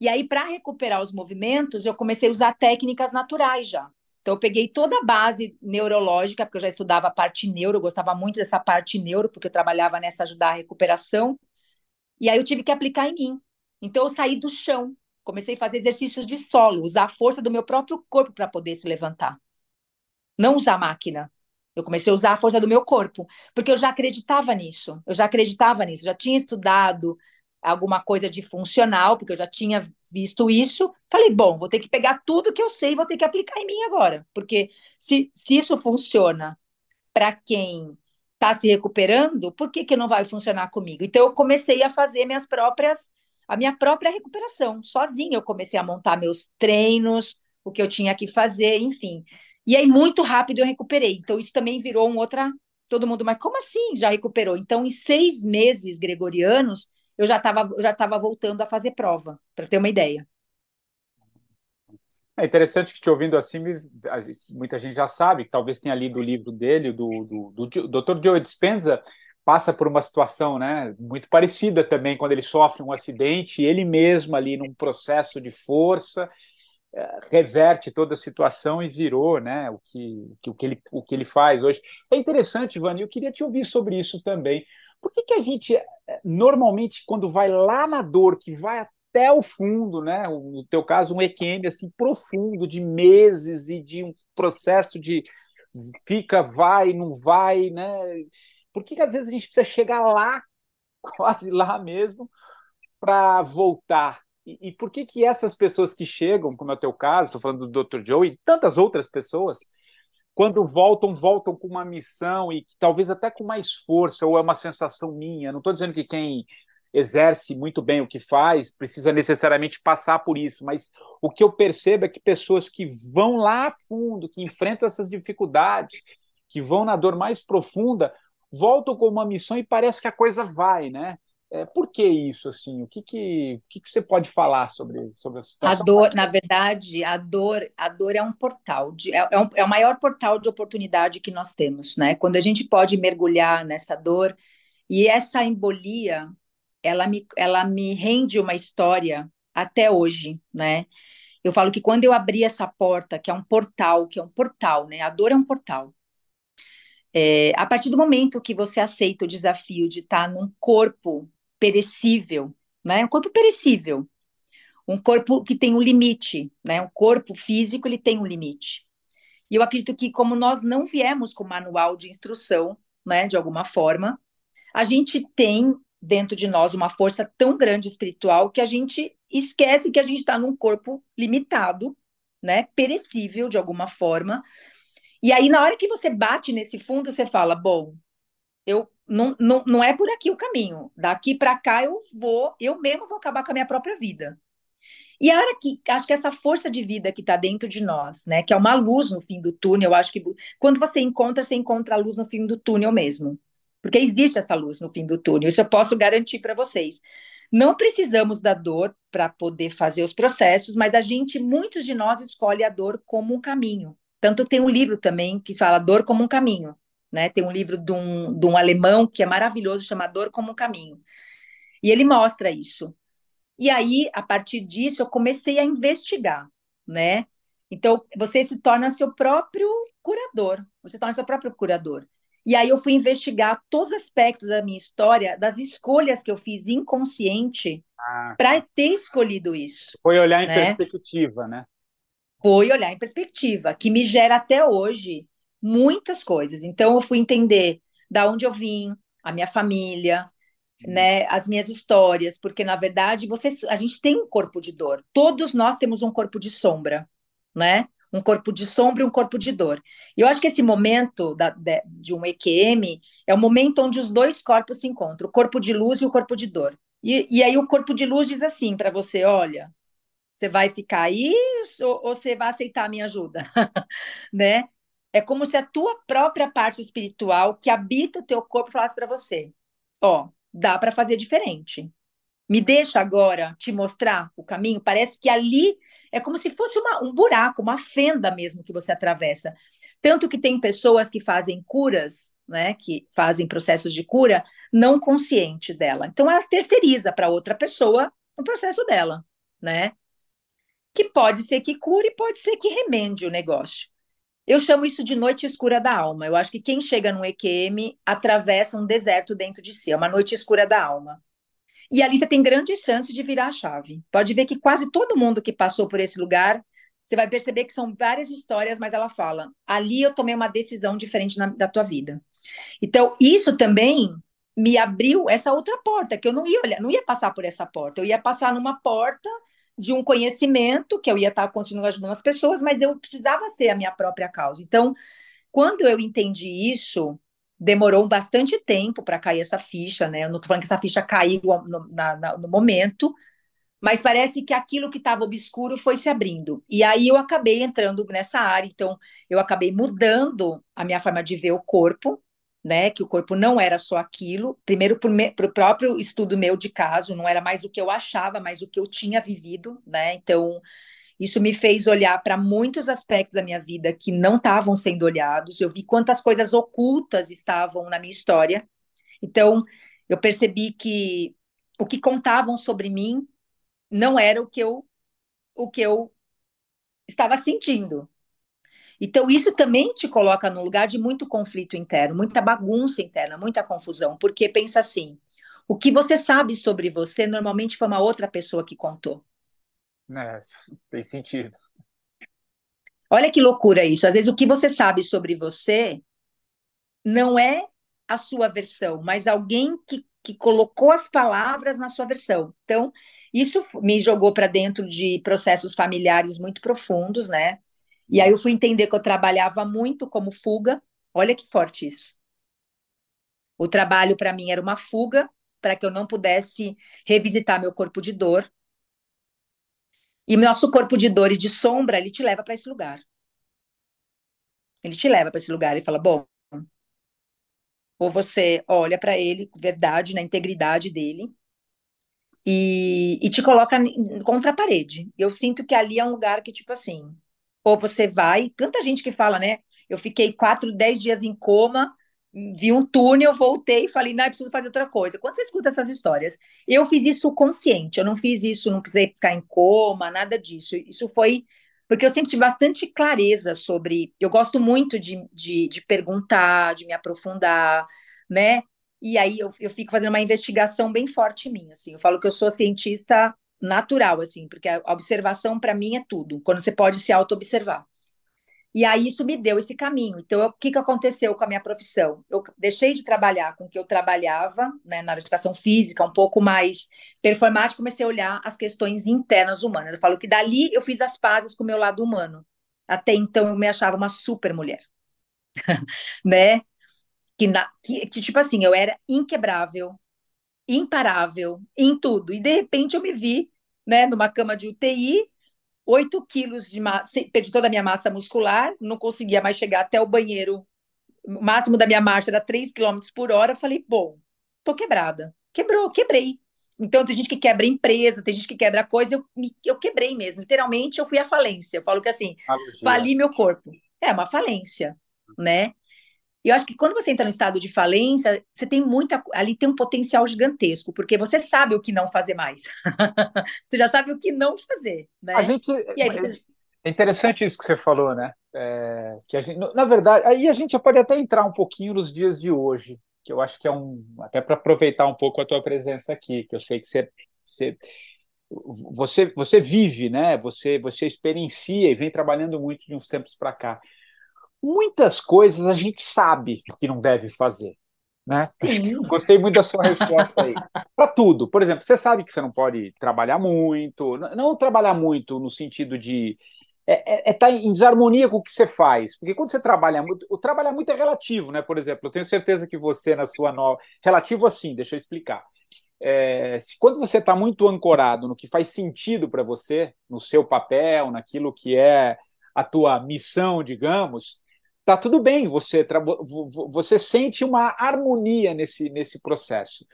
E aí para recuperar os movimentos, eu comecei a usar técnicas naturais já. Então, eu peguei toda a base neurológica, porque eu já estudava a parte neuro, eu gostava muito dessa parte neuro, porque eu trabalhava nessa ajudar a recuperação. E aí eu tive que aplicar em mim. Então, eu saí do chão, comecei a fazer exercícios de solo, usar a força do meu próprio corpo para poder se levantar. Não usar máquina. Eu comecei a usar a força do meu corpo, porque eu já acreditava nisso. Eu já acreditava nisso, já tinha estudado alguma coisa de funcional, porque eu já tinha visto isso. Falei, bom, vou ter que pegar tudo que eu sei e vou ter que aplicar em mim agora. Porque se, se isso funciona para quem está se recuperando, por que, que não vai funcionar comigo? Então, eu comecei a fazer minhas próprias, a minha própria recuperação, sozinha. Eu comecei a montar meus treinos, o que eu tinha que fazer, enfim. E aí, muito rápido, eu recuperei. Então, isso também virou um outra. Todo mundo, mas como assim já recuperou? Então, em seis meses gregorianos, eu já estava já tava voltando a fazer prova, para ter uma ideia. É interessante que te ouvindo assim, muita gente já sabe, talvez tenha lido o livro dele, do, do, do, do Dr. Joe Dispenza, passa por uma situação né, muito parecida também, quando ele sofre um acidente, ele mesmo ali num processo de força, reverte toda a situação e virou né, o, que, o, que ele, o que ele faz hoje. É interessante, Ivani, eu queria te ouvir sobre isso também. Por que, que a gente, é, normalmente, quando vai lá na dor, que vai até o fundo, né? No teu caso, um EQM assim profundo de meses e de um processo de fica, vai, não vai, né? Por que, que às vezes a gente precisa chegar lá, quase lá mesmo, para voltar? E, por que que essas pessoas que chegam, como é o teu caso, estou falando do Dr. Joe e tantas outras pessoas, quando voltam, voltam com uma missão e talvez até com mais força, ou é uma sensação minha. Não estou dizendo que quem exerce muito bem o que faz precisa necessariamente passar por isso, mas o que eu percebo é que pessoas que vão lá a fundo, que enfrentam essas dificuldades, que vão na dor mais profunda, voltam com uma missão e parece que a coisa vai, né? É, por que isso, assim? O que, que, que, que você pode falar sobre, sobre a situação? A dor, na verdade, a dor, a dor é um portal, de, é, é, um, é o maior portal de oportunidade que nós temos, né? Quando a gente pode mergulhar nessa dor, e essa embolia, ela me, ela me rende uma história até hoje, né? Eu falo que quando eu abri essa porta, que é um portal, que é um portal, né? A dor é um portal. É, a partir do momento que você aceita o desafio de estar num corpo perecível, né? Um corpo perecível, um corpo que tem um limite, né? Um corpo físico ele tem um limite. E eu acredito que como nós não viemos com manual de instrução, né? De alguma forma, a gente tem dentro de nós uma força tão grande espiritual que a gente esquece que a gente está num corpo limitado, né? Perecível de alguma forma. E aí na hora que você bate nesse fundo, você fala, bom, eu não, não, não é por aqui o caminho. Daqui para cá eu vou, eu mesmo vou acabar com a minha própria vida. E a que acho que essa força de vida que está dentro de nós, né, que é uma luz no fim do túnel, eu acho que quando você encontra, você encontra a luz no fim do túnel mesmo. Porque existe essa luz no fim do túnel, isso eu posso garantir para vocês. Não precisamos da dor para poder fazer os processos, mas a gente, muitos de nós, escolhe a dor como um caminho. Tanto tem um livro também que fala Dor como um Caminho. Né? Tem um livro de um, de um alemão que é maravilhoso, chamado Dor como um Caminho. E ele mostra isso. E aí, a partir disso, eu comecei a investigar, né? Então, você se torna seu próprio curador, você torna seu próprio curador. E aí eu fui investigar todos os aspectos da minha história, das escolhas que eu fiz inconsciente ah. para ter escolhido isso. Foi olhar em né? perspectiva, né? Foi olhar em perspectiva, que me gera até hoje muitas coisas. Então, eu fui entender da onde eu vim, a minha família, né, as minhas histórias, porque na verdade você, a gente tem um corpo de dor. Todos nós temos um corpo de sombra, né? Um corpo de sombra e um corpo de dor. E eu acho que esse momento da, de, de um EQM é o momento onde os dois corpos se encontram, o corpo de luz e o corpo de dor. E, e aí o corpo de luz diz assim para você, olha, você vai ficar aí ou, ou você vai aceitar a minha ajuda, né? É como se a tua própria parte espiritual que habita o teu corpo falasse para você: ó, dá para fazer diferente. Me deixa agora te mostrar o caminho. Parece que ali é como se fosse uma, um buraco, uma fenda mesmo que você atravessa. Tanto que tem pessoas que fazem curas, né, que fazem processos de cura não consciente dela. Então ela terceiriza para outra pessoa o processo dela, né? Que pode ser que cure, pode ser que remende o negócio. Eu chamo isso de noite escura da alma. Eu acho que quem chega num EQM atravessa um deserto dentro de si, é uma noite escura da alma. E ali você tem grandes chances de virar a chave. Pode ver que quase todo mundo que passou por esse lugar, você vai perceber que são várias histórias, mas ela fala: ali eu tomei uma decisão diferente na, da tua vida. Então, isso também me abriu essa outra porta, que eu não ia olhar, não ia passar por essa porta, eu ia passar numa porta de um conhecimento que eu ia estar continuando ajudando as pessoas, mas eu precisava ser a minha própria causa. Então, quando eu entendi isso, demorou bastante tempo para cair essa ficha, né? Eu não estou falando que essa ficha caiu no, na, na, no momento, mas parece que aquilo que estava obscuro foi se abrindo. E aí eu acabei entrando nessa área, então eu acabei mudando a minha forma de ver o corpo, né? Que o corpo não era só aquilo. Primeiro, para o próprio estudo meu de caso, não era mais o que eu achava, mas o que eu tinha vivido, né? Então isso me fez olhar para muitos aspectos da minha vida que não estavam sendo olhados. Eu vi quantas coisas ocultas estavam na minha história. Então, eu percebi que o que contavam sobre mim não era o que eu o que eu estava sentindo. Então, isso também te coloca num lugar de muito conflito interno, muita bagunça interna, muita confusão, porque pensa assim: o que você sabe sobre você normalmente foi uma outra pessoa que contou. É, tem sentido. Olha que loucura isso. Às vezes o que você sabe sobre você não é a sua versão, mas alguém que, que colocou as palavras na sua versão. Então, isso me jogou para dentro de processos familiares muito profundos, né? E aí eu fui entender que eu trabalhava muito como fuga. Olha que forte isso. O trabalho para mim era uma fuga para que eu não pudesse revisitar meu corpo de dor, e nosso corpo de dor e de sombra, ele te leva para esse lugar. Ele te leva para esse lugar e fala: bom, ou você olha para ele, verdade, na integridade dele, e, e te coloca contra a parede. Eu sinto que ali é um lugar que, tipo assim, ou você vai, tanta gente que fala, né? Eu fiquei quatro, dez dias em coma, vi um túnel, voltei e falei, não, eu preciso fazer outra coisa. Quando você escuta essas histórias, eu fiz isso consciente, eu não fiz isso, não precisei ficar em coma, nada disso. Isso foi porque eu sempre tive bastante clareza sobre. Eu gosto muito de, de, de perguntar, de me aprofundar, né? E aí eu, eu fico fazendo uma investigação bem forte em mim, assim. Eu falo que eu sou cientista natural, assim, porque a observação para mim é tudo. Quando você pode se auto-observar. E aí isso me deu esse caminho. Então, o que, que aconteceu com a minha profissão? Eu deixei de trabalhar com o que eu trabalhava, né, na educação física, um pouco mais performática, comecei a olhar as questões internas humanas. Eu falo que dali eu fiz as pazes com o meu lado humano. Até então eu me achava uma super mulher, né? Que, na, que, que, tipo assim, eu era inquebrável, imparável em tudo. E de repente eu me vi, né, numa cama de UTI, 8 quilos de massa, perdi toda a minha massa muscular, não conseguia mais chegar até o banheiro. O máximo da minha marcha era 3 km por hora. Falei, bom, tô quebrada. Quebrou, quebrei. Então, tem gente que quebra empresa, tem gente que quebra coisa, eu, eu quebrei mesmo. Literalmente, eu fui à falência. Eu falo que assim, fali meu corpo. É uma falência, né? E eu acho que quando você entra no estado de falência, você tem muita. Ali tem um potencial gigantesco, porque você sabe o que não fazer mais. você já sabe o que não fazer. Né? A gente. Aí, você... É interessante isso que você falou, né? É, que a gente, na verdade, aí a gente já pode até entrar um pouquinho nos dias de hoje, que eu acho que é um. Até para aproveitar um pouco a tua presença aqui, que eu sei que você, você você, você vive, né? Você, você experiencia e vem trabalhando muito de uns tempos para cá muitas coisas a gente sabe que não deve fazer. Né? Gostei muito da sua resposta aí. Para tudo. Por exemplo, você sabe que você não pode trabalhar muito, não trabalhar muito no sentido de é, é, é estar tá em desarmonia com o que você faz. Porque quando você trabalha muito, o trabalhar muito é relativo, né? Por exemplo, eu tenho certeza que você, na sua nova. Relativo assim, deixa eu explicar. É, se, quando você está muito ancorado no que faz sentido para você, no seu papel, naquilo que é a tua missão, digamos, tá tudo bem, você, você sente uma harmonia nesse, nesse processo.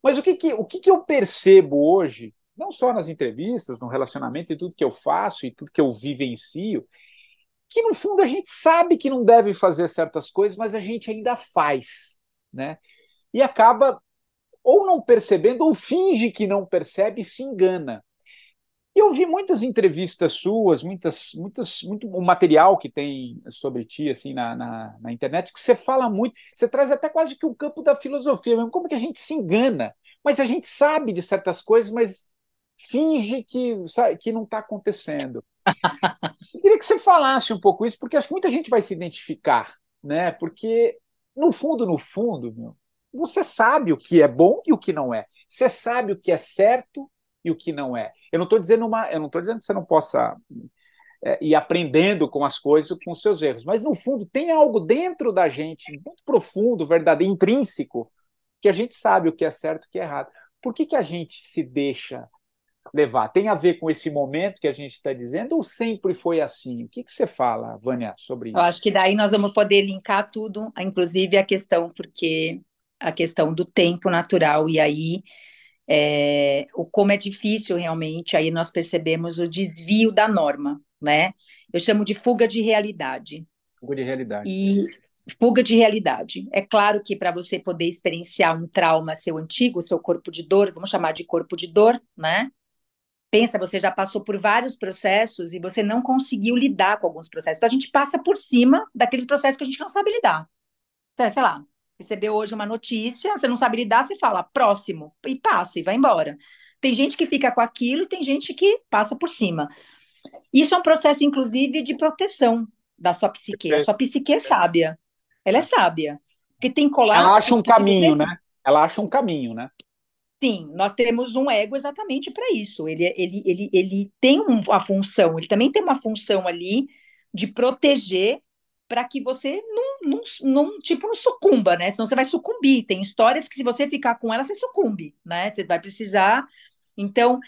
Mas o que, que, o que, que eu percebo hoje, não só nas entrevistas, no relacionamento e tudo que eu faço e tudo que eu vivencio, que no fundo a gente sabe que não deve fazer certas coisas, mas a gente ainda faz, né? E acaba ou não percebendo ou finge que não percebe e se engana. Eu vi muitas entrevistas suas, muitas, muitas, muito o material que tem sobre ti assim na, na, na, internet que você fala muito, você traz até quase que o um campo da filosofia, mesmo como que a gente se engana, mas a gente sabe de certas coisas, mas finge que sabe, que não está acontecendo. Eu queria que você falasse um pouco isso, porque acho que muita gente vai se identificar, né? Porque no fundo, no fundo, meu, você sabe o que é bom e o que não é. Você sabe o que é certo e o que não é. Eu não estou dizendo uma, eu não estou dizendo que você não possa é, ir aprendendo com as coisas, com os seus erros, mas no fundo tem algo dentro da gente muito profundo, verdadeiro, intrínseco, que a gente sabe o que é certo e o que é errado. Por que, que a gente se deixa levar? Tem a ver com esse momento que a gente está dizendo ou sempre foi assim? O que, que você fala, Vânia, sobre isso? Eu acho que daí nós vamos poder linkar tudo, inclusive a questão, porque a questão do tempo natural, e aí é, o como é difícil realmente, aí nós percebemos o desvio da norma, né? Eu chamo de fuga de realidade. Fuga de realidade. E fuga de realidade. É claro que para você poder experienciar um trauma seu antigo, seu corpo de dor, vamos chamar de corpo de dor, né? Pensa, você já passou por vários processos e você não conseguiu lidar com alguns processos. Então a gente passa por cima daqueles processos que a gente não sabe lidar. Então, sei lá, recebeu hoje uma notícia, você não sabe lidar, você fala próximo e passa e vai embora. Tem gente que fica com aquilo e tem gente que passa por cima. Isso é um processo, inclusive, de proteção da sua psique. A sua psique é sábia. Ela é sábia. Porque tem colar. Ela acha um caminho, né? Ela acha um caminho, né? Sim, nós temos um ego exatamente para isso. Ele, ele, ele, ele tem uma função, ele também tem uma função ali de proteger para que você não, não, tipo, não sucumba, né? Senão você vai sucumbir. Tem histórias que se você ficar com ela, você sucumbe, né? Você vai precisar. Então,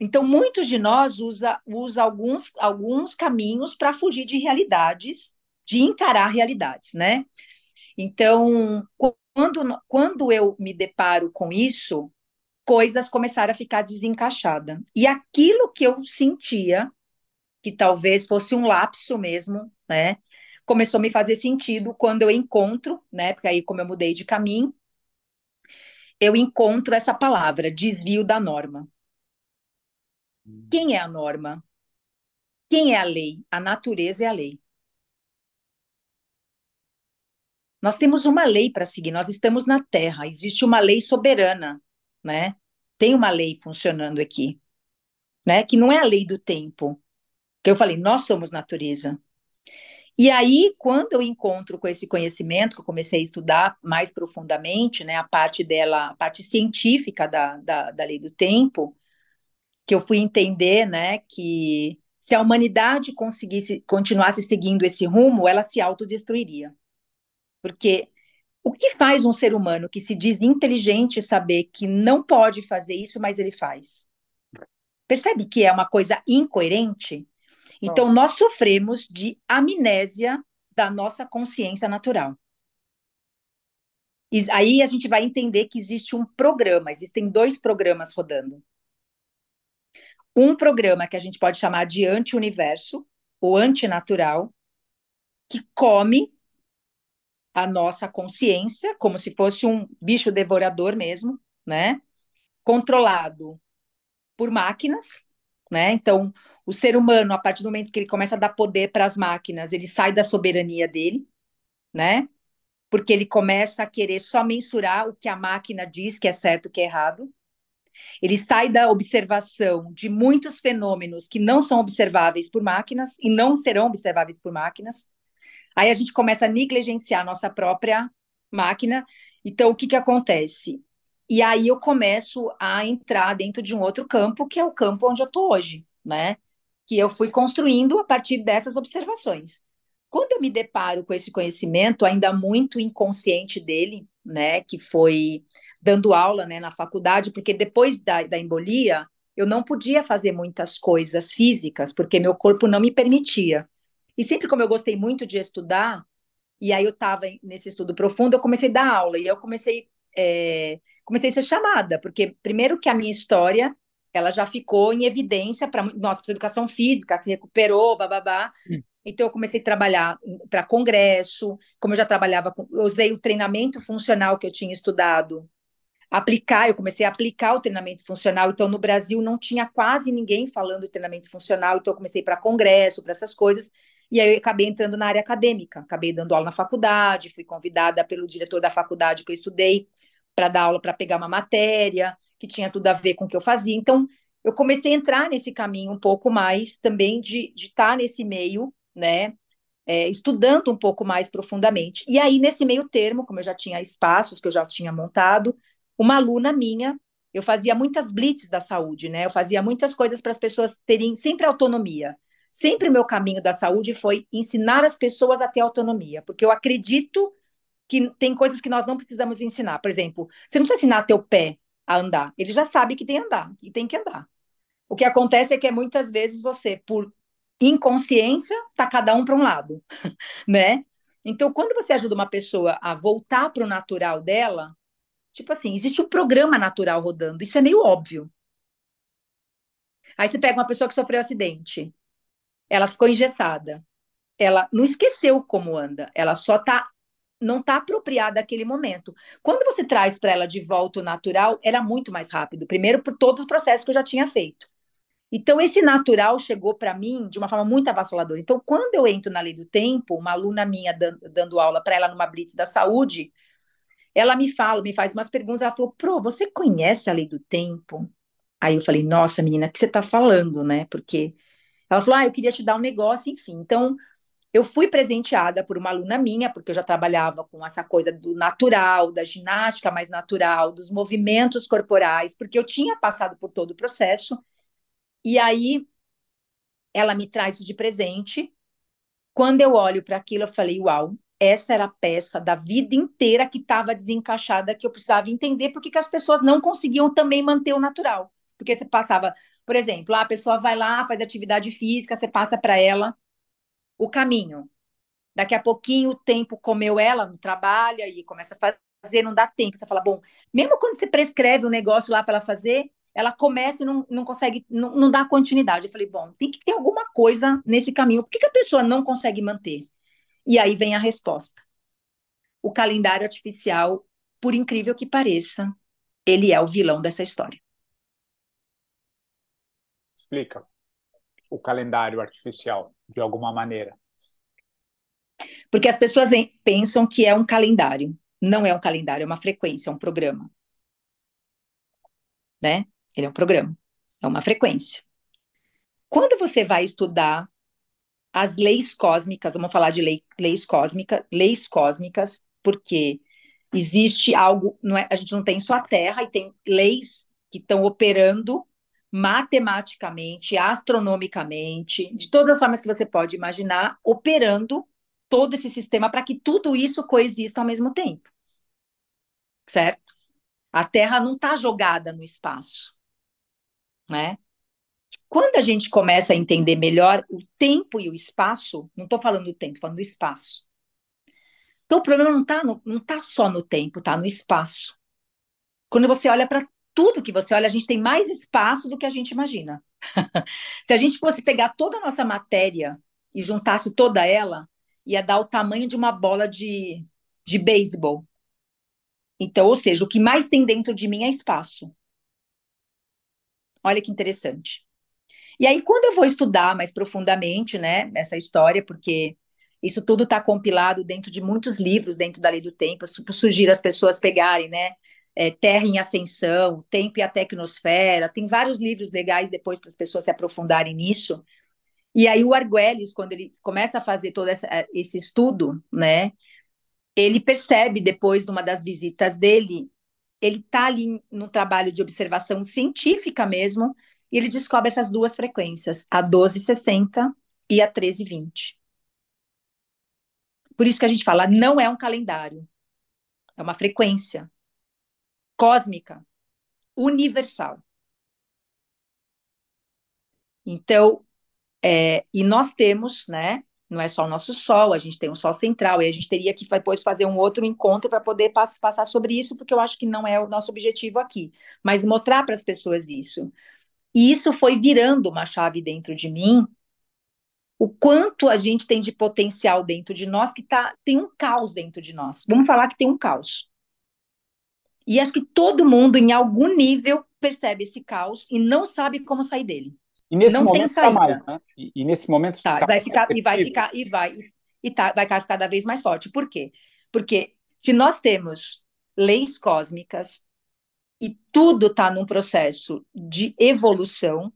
então muitos de nós usa, usa alguns, alguns caminhos para fugir de realidades, de encarar realidades, né? Então, quando, quando eu me deparo com isso, coisas começaram a ficar desencaixadas. E aquilo que eu sentia, que talvez fosse um lapso mesmo, né? Começou a me fazer sentido quando eu encontro, né? Porque aí, como eu mudei de caminho, eu encontro essa palavra, desvio da norma. Quem é a norma? Quem é a lei? A natureza é a lei. Nós temos uma lei para seguir, nós estamos na Terra, existe uma lei soberana, né? Tem uma lei funcionando aqui, né? Que não é a lei do tempo. Que eu falei, nós somos natureza. E aí, quando eu encontro com esse conhecimento, que eu comecei a estudar mais profundamente, né, a parte dela, a parte científica da, da, da lei do tempo, que eu fui entender, né, que se a humanidade conseguisse continuasse seguindo esse rumo, ela se autodestruiria. Porque o que faz um ser humano que se diz inteligente saber que não pode fazer isso, mas ele faz? Percebe que é uma coisa incoerente? Então, nós sofremos de amnésia da nossa consciência natural. E aí a gente vai entender que existe um programa, existem dois programas rodando. Um programa que a gente pode chamar de anti-universo, ou antinatural, que come a nossa consciência, como se fosse um bicho devorador mesmo, né? Controlado por máquinas, né? Então, o ser humano, a partir do momento que ele começa a dar poder para as máquinas, ele sai da soberania dele, né? Porque ele começa a querer só mensurar o que a máquina diz que é certo, que é errado. Ele sai da observação de muitos fenômenos que não são observáveis por máquinas e não serão observáveis por máquinas. Aí a gente começa a negligenciar a nossa própria máquina. Então, o que, que acontece? E aí eu começo a entrar dentro de um outro campo, que é o campo onde eu estou hoje, né? Que eu fui construindo a partir dessas observações. Quando eu me deparo com esse conhecimento, ainda muito inconsciente dele, né, que foi dando aula né, na faculdade, porque depois da, da embolia, eu não podia fazer muitas coisas físicas, porque meu corpo não me permitia. E sempre como eu gostei muito de estudar, E aí eu estava nesse estudo profundo, eu comecei a dar aula e eu comecei é, comecei a ser chamada, porque primeiro que a minha história ela já ficou em evidência para nossa educação física, que se recuperou, babá. Então eu comecei a trabalhar para congresso, como eu já trabalhava, com, eu usei o treinamento funcional que eu tinha estudado, aplicar, eu comecei a aplicar o treinamento funcional, então no Brasil não tinha quase ninguém falando treinamento funcional, então eu comecei para congresso, para essas coisas, e aí eu acabei entrando na área acadêmica, acabei dando aula na faculdade, fui convidada pelo diretor da faculdade que eu estudei para dar aula para pegar uma matéria que tinha tudo a ver com o que eu fazia. Então, eu comecei a entrar nesse caminho um pouco mais também de estar tá nesse meio, né? É, estudando um pouco mais profundamente. E aí, nesse meio termo, como eu já tinha espaços que eu já tinha montado, uma aluna minha, eu fazia muitas blitz da saúde, né? Eu fazia muitas coisas para as pessoas terem sempre autonomia. Sempre o meu caminho da saúde foi ensinar as pessoas a ter autonomia, porque eu acredito que tem coisas que nós não precisamos ensinar. Por exemplo, você não precisa ensinar teu pé a andar. Ele já sabe que tem que andar, e tem que andar. O que acontece é que muitas vezes você, por inconsciência, tá cada um para um lado, né? Então, quando você ajuda uma pessoa a voltar para o natural dela, tipo assim, existe um programa natural rodando, isso é meio óbvio. Aí você pega uma pessoa que sofreu um acidente, ela ficou engessada, ela não esqueceu como anda, ela só tá não está apropriada àquele momento. Quando você traz para ela de volta o natural, era muito mais rápido. Primeiro, por todos os processos que eu já tinha feito. Então, esse natural chegou para mim de uma forma muito avassaladora. Então, quando eu entro na lei do tempo, uma aluna minha dando, dando aula para ela numa blitz da saúde, ela me fala, me faz umas perguntas. Ela falou: Pro, você conhece a lei do tempo? Aí eu falei: Nossa, menina, o que você está falando, né? Porque ela falou: Ah, eu queria te dar um negócio, enfim. Então, eu fui presenteada por uma aluna minha, porque eu já trabalhava com essa coisa do natural, da ginástica mais natural, dos movimentos corporais, porque eu tinha passado por todo o processo. E aí ela me traz de presente. Quando eu olho para aquilo, eu falei: Uau, essa era a peça da vida inteira que estava desencaixada, que eu precisava entender porque que as pessoas não conseguiam também manter o natural. Porque você passava, por exemplo, a pessoa vai lá, faz atividade física, você passa para ela o caminho. Daqui a pouquinho o tempo comeu ela, não trabalha e começa a fazer, não dá tempo. Você fala, bom, mesmo quando você prescreve um negócio lá para ela fazer, ela começa e não, não consegue, não, não dá continuidade. Eu falei, bom, tem que ter alguma coisa nesse caminho. Por que, que a pessoa não consegue manter? E aí vem a resposta. O calendário artificial, por incrível que pareça, ele é o vilão dessa história. Explica o calendário artificial, de alguma maneira? Porque as pessoas pensam que é um calendário. Não é um calendário, é uma frequência, é um programa. Né? Ele é um programa, é uma frequência. Quando você vai estudar as leis cósmicas, vamos falar de lei, leis cósmicas, leis cósmicas, porque existe algo, não é, a gente não tem só a Terra e tem leis que estão operando matematicamente, astronomicamente, de todas as formas que você pode imaginar, operando todo esse sistema para que tudo isso coexista ao mesmo tempo. Certo? A Terra não está jogada no espaço. Né? Quando a gente começa a entender melhor o tempo e o espaço, não estou falando do tempo, falando do espaço. Então, o problema não está não tá só no tempo, está no espaço. Quando você olha para tudo que você olha, a gente tem mais espaço do que a gente imagina. Se a gente fosse pegar toda a nossa matéria e juntasse toda ela, ia dar o tamanho de uma bola de, de beisebol. Então, ou seja, o que mais tem dentro de mim é espaço. Olha que interessante. E aí, quando eu vou estudar mais profundamente, né, essa história, porque isso tudo está compilado dentro de muitos livros, dentro da Lei do Tempo, eu sugiro as pessoas pegarem, né, é, Terra em Ascensão, Tempo e a Tecnosfera, tem vários livros legais depois para as pessoas se aprofundarem nisso. E aí o Arguelles, quando ele começa a fazer todo essa, é, esse estudo, né, ele percebe depois de uma das visitas dele, ele está ali no trabalho de observação científica mesmo, e ele descobre essas duas frequências, a 1260 e a 1320. Por isso que a gente fala, não é um calendário, é uma frequência cósmica, universal. Então, é, e nós temos, né, não é só o nosso Sol, a gente tem um Sol central, e a gente teria que depois fazer um outro encontro para poder pass passar sobre isso, porque eu acho que não é o nosso objetivo aqui, mas mostrar para as pessoas isso. E isso foi virando uma chave dentro de mim, o quanto a gente tem de potencial dentro de nós, que tá, tem um caos dentro de nós. Vamos falar que tem um caos. E acho que todo mundo, em algum nível, percebe esse caos e não sabe como sair dele. E nesse não momento tem tá mais, né? E, e, nesse momento tá, tá vai ficar e vai ficar e vai e tá, vai ficar cada vez mais forte. Por quê? Porque se nós temos leis cósmicas e tudo está num processo de evolução,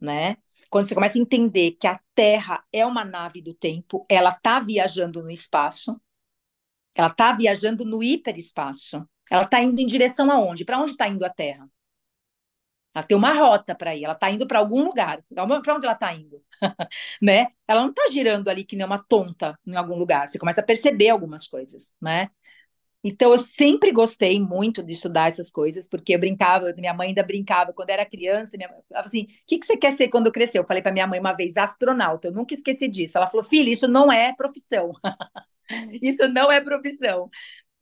né? Quando você começa a entender que a Terra é uma nave do tempo, ela está viajando no espaço, ela está viajando no hiperespaço. Ela está indo em direção aonde? Para onde está indo a Terra? Ela tem uma rota para ir, ela está indo para algum lugar. Para onde ela está indo? né? Ela não está girando ali que nem uma tonta em algum lugar. Você começa a perceber algumas coisas, né? Então, eu sempre gostei muito de estudar essas coisas, porque eu brincava, minha mãe ainda brincava, quando era criança, minha mãe falava assim, o que, que você quer ser quando crescer? Eu falei para minha mãe uma vez, astronauta, eu nunca esqueci disso. Ela falou, filha, isso não é profissão. isso não é profissão.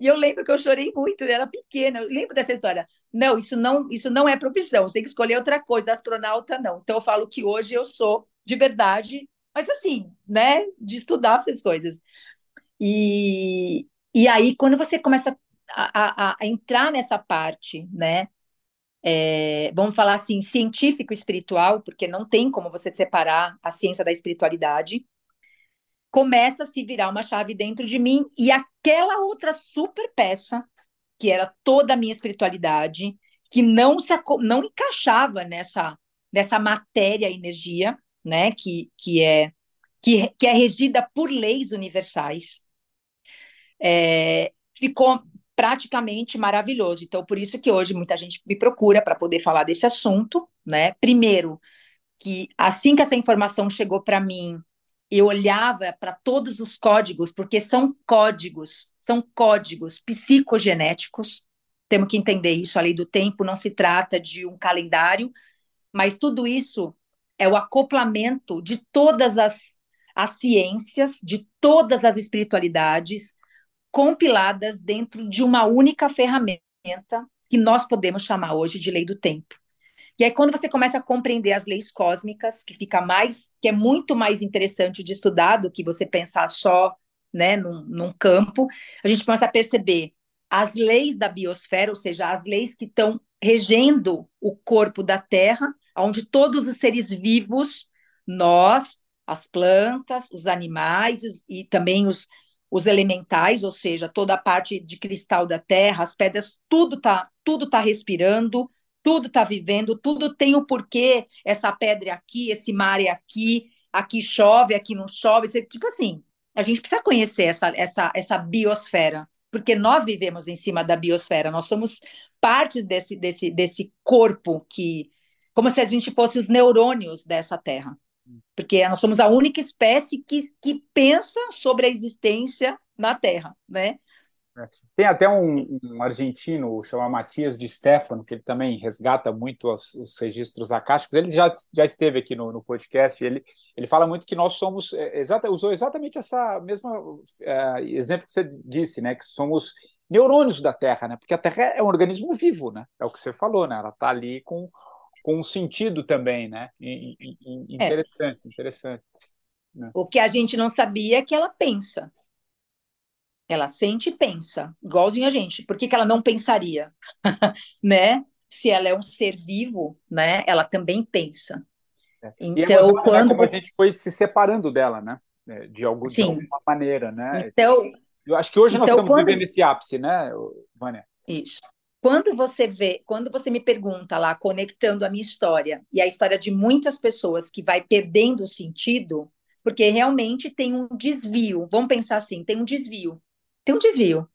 E eu lembro que eu chorei muito, eu era pequena, eu lembro dessa história. Não, isso não, isso não é profissão, tem que escolher outra coisa, astronauta não. Então eu falo que hoje eu sou de verdade, mas assim, né, de estudar essas coisas. E, e aí, quando você começa a, a, a entrar nessa parte, né, é, vamos falar assim, científico-espiritual, porque não tem como você separar a ciência da espiritualidade, começa a se virar uma chave dentro de mim e aquela outra super peça, que era toda a minha espiritualidade, que não se não encaixava nessa nessa matéria energia, né, que, que é que, que é regida por leis universais, é, ficou praticamente maravilhoso. Então, por isso que hoje muita gente me procura para poder falar desse assunto, né? Primeiro, que assim que essa informação chegou para mim, eu olhava para todos os códigos, porque são códigos, são códigos psicogenéticos. Temos que entender isso. A lei do tempo não se trata de um calendário, mas tudo isso é o acoplamento de todas as, as ciências, de todas as espiritualidades, compiladas dentro de uma única ferramenta que nós podemos chamar hoje de lei do tempo. E aí, quando você começa a compreender as leis cósmicas, que fica mais, que é muito mais interessante de estudar do que você pensar só né, num, num campo, a gente começa a perceber as leis da biosfera, ou seja, as leis que estão regendo o corpo da Terra, onde todos os seres vivos, nós, as plantas, os animais e também os, os elementais, ou seja, toda a parte de cristal da Terra, as pedras, tudo está tudo tá respirando, tudo está vivendo, tudo tem o um porquê, essa pedra é aqui, esse mar é aqui, aqui chove, aqui não chove, tipo assim, a gente precisa conhecer essa, essa, essa biosfera, porque nós vivemos em cima da biosfera, nós somos partes desse, desse, desse corpo que, como se a gente fosse os neurônios dessa terra, porque nós somos a única espécie que, que pensa sobre a existência na Terra, né? É. Tem até um, um, argentino chamado Matias de Stefano, que ele também resgata muito os, os registros acásticos. Ele já, já esteve aqui no, no podcast. Ele, ele fala muito que nós somos, é, exata, usou exatamente essa mesma é, exemplo que você disse, né? Que somos neurônios da Terra, né? Porque a Terra é um organismo vivo, né? É o que você falou, né? Ela está ali com, com um sentido também, né? E, e, e interessante, é. interessante. Né? O que a gente não sabia é que ela pensa. Ela sente e pensa, igualzinho a gente. Por que, que ela não pensaria? né? Se ela é um ser vivo, né? Ela também pensa. É. Então, é quando você... a gente foi se separando dela, né? É, de, algum, de alguma maneira, né? Então, eu acho que hoje então, nós estamos quando... vivendo esse ápice, né, Vânia? Isso. Quando você vê, quando você me pergunta lá, conectando a minha história e a história de muitas pessoas que vai perdendo o sentido, porque realmente tem um desvio. Vamos pensar assim, tem um desvio tem um desvio.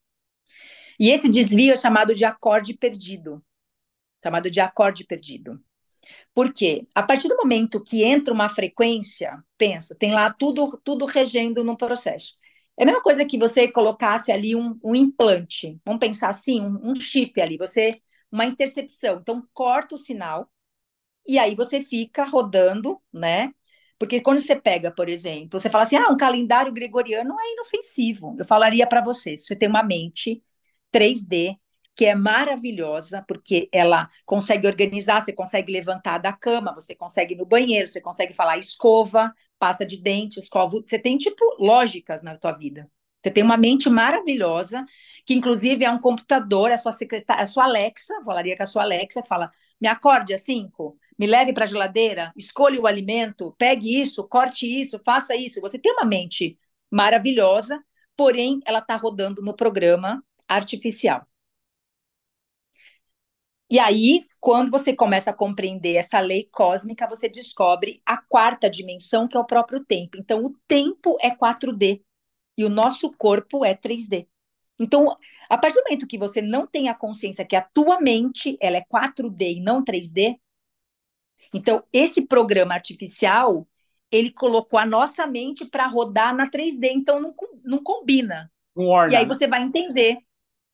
E esse desvio é chamado de acorde perdido. Chamado de acorde perdido. Por quê? A partir do momento que entra uma frequência, pensa, tem lá tudo, tudo regendo no processo. É a mesma coisa que você colocasse ali um, um implante. Vamos pensar assim, um, um chip ali, você uma intercepção. Então corta o sinal e aí você fica rodando, né? Porque quando você pega, por exemplo, você fala assim, ah, um calendário gregoriano é inofensivo. Eu falaria para você, você tem uma mente 3D que é maravilhosa, porque ela consegue organizar, você consegue levantar da cama, você consegue ir no banheiro, você consegue falar escova, pasta de dente, escova, você tem tipo lógicas na tua vida. Você tem uma mente maravilhosa, que inclusive é um computador, a sua secretária, a sua Alexa, falaria com a sua Alexa, fala: "Me acorde às 5, me leve para a geladeira, escolha o alimento, pegue isso, corte isso, faça isso". Você tem uma mente maravilhosa, porém ela está rodando no programa artificial. E aí, quando você começa a compreender essa lei cósmica, você descobre a quarta dimensão, que é o próprio tempo. Então, o tempo é 4D e o nosso corpo é 3D. Então, a partir do momento que você não tem a consciência que a tua mente ela é 4D e não 3D, então esse programa artificial ele colocou a nossa mente para rodar na 3D, então não, não combina. Não orna, e aí você vai entender.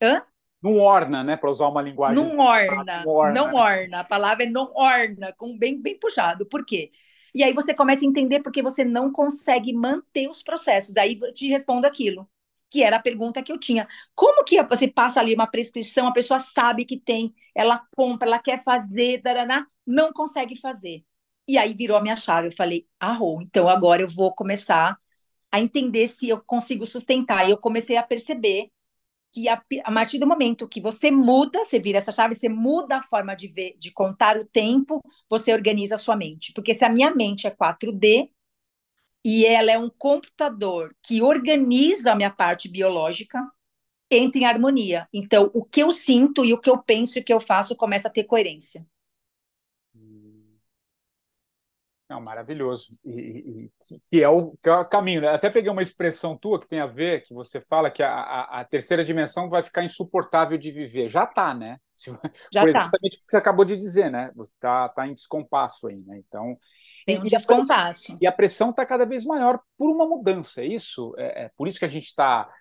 Hã? Não orna, né? Para usar uma linguagem. Não orna, orna, não orna. A palavra é não orna, com bem, bem puxado. Por quê? E aí você começa a entender porque você não consegue manter os processos. Daí eu te respondo aquilo, que era a pergunta que eu tinha. Como que você passa ali uma prescrição, a pessoa sabe que tem, ela compra, ela quer fazer, daraná, não consegue fazer. E aí virou a minha chave. Eu falei, arrou, então agora eu vou começar a entender se eu consigo sustentar. E eu comecei a perceber que a, a, partir do momento que você muda, você vira essa chave, você muda a forma de ver, de contar o tempo, você organiza a sua mente. Porque se a minha mente é 4D e ela é um computador que organiza a minha parte biológica, entra em harmonia. Então, o que eu sinto e o que eu penso e o que eu faço começa a ter coerência. Não, maravilhoso. E, que, é o, que é o caminho. Né? Até peguei uma expressão tua que tem a ver, que você fala que a, a, a terceira dimensão vai ficar insuportável de viver. Já está, né? Já está. Exatamente o que você acabou de dizer, né? Está tá em descompasso aí, né? Então. Tem um e, descompasso. E a pressão está cada vez maior por uma mudança, é isso? É, é por isso que a gente está.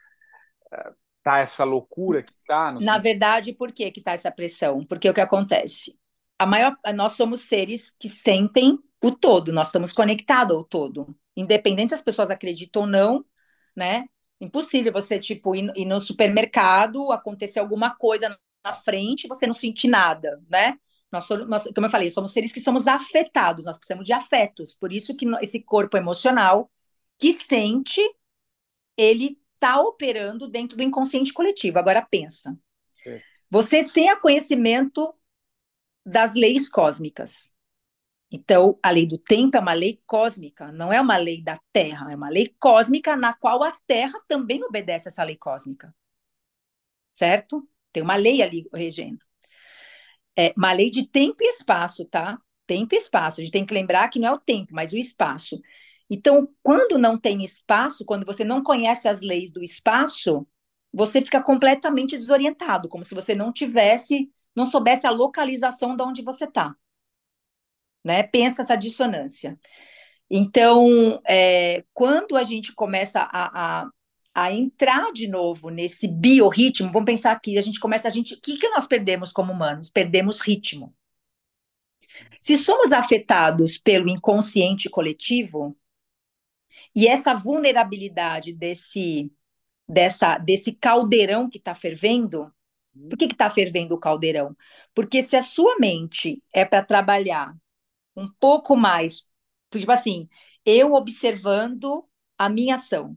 É, tá essa loucura que está. Na sentido... verdade, por que está essa pressão? Porque o que acontece? A maior, nós somos seres que sentem o todo, nós estamos conectados ao todo. Independente se as pessoas acreditam ou não, né? Impossível você, tipo, ir, ir no supermercado, acontecer alguma coisa na frente, você não sentir nada, né? Nós, nós, como eu falei, somos seres que somos afetados, nós precisamos de afetos. Por isso que esse corpo emocional que sente, ele está operando dentro do inconsciente coletivo. Agora pensa. Você tem conhecimento das leis cósmicas. Então, a lei do tempo é uma lei cósmica, não é uma lei da Terra, é uma lei cósmica na qual a Terra também obedece essa lei cósmica. Certo? Tem uma lei ali regendo. É uma lei de tempo e espaço, tá? Tempo e espaço. A gente tem que lembrar que não é o tempo, mas o espaço. Então, quando não tem espaço, quando você não conhece as leis do espaço, você fica completamente desorientado, como se você não tivesse, não soubesse a localização de onde você está né? Pensa essa dissonância. Então, é, quando a gente começa a, a, a, entrar de novo nesse biorritmo, vamos pensar aqui, a gente começa, a gente, o que, que nós perdemos como humanos? Perdemos ritmo. Se somos afetados pelo inconsciente coletivo, e essa vulnerabilidade desse, dessa, desse caldeirão que está fervendo, por que está fervendo o caldeirão? Porque se a sua mente é para trabalhar um pouco mais, tipo assim, eu observando a minha ação.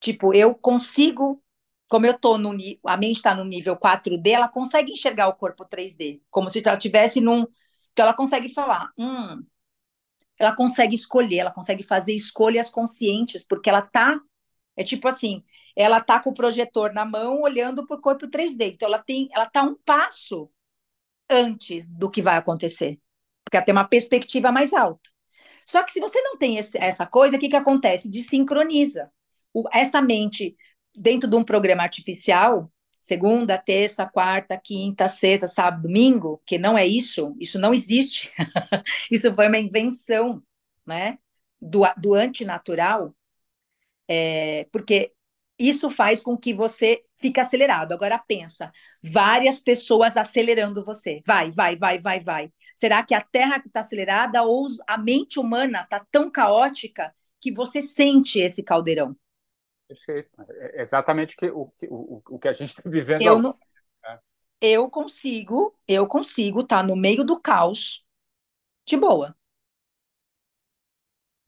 Tipo, eu consigo, como eu tô no a mente está no nível 4D, ela consegue enxergar o corpo 3D, como se ela tivesse num, então ela consegue falar, hum, ela consegue escolher, ela consegue fazer escolhas conscientes, porque ela tá é tipo assim, ela tá com o projetor na mão olhando para o corpo 3D. Então ela tem, ela tá um passo antes do que vai acontecer porque tem uma perspectiva mais alta. Só que se você não tem esse, essa coisa, o que, que acontece? Desincroniza. O, essa mente, dentro de um programa artificial, segunda, terça, quarta, quinta, sexta, sábado, domingo, que não é isso, isso não existe. isso foi uma invenção né, do, do antinatural, é, porque isso faz com que você fique acelerado. Agora pensa, várias pessoas acelerando você. Vai, vai, vai, vai, vai. Será que a Terra está acelerada ou a mente humana está tão caótica que você sente esse caldeirão? Perfeito. É exatamente o que, o, o que a gente está vivendo. Eu, não, é. eu consigo, eu consigo estar tá no meio do caos de boa.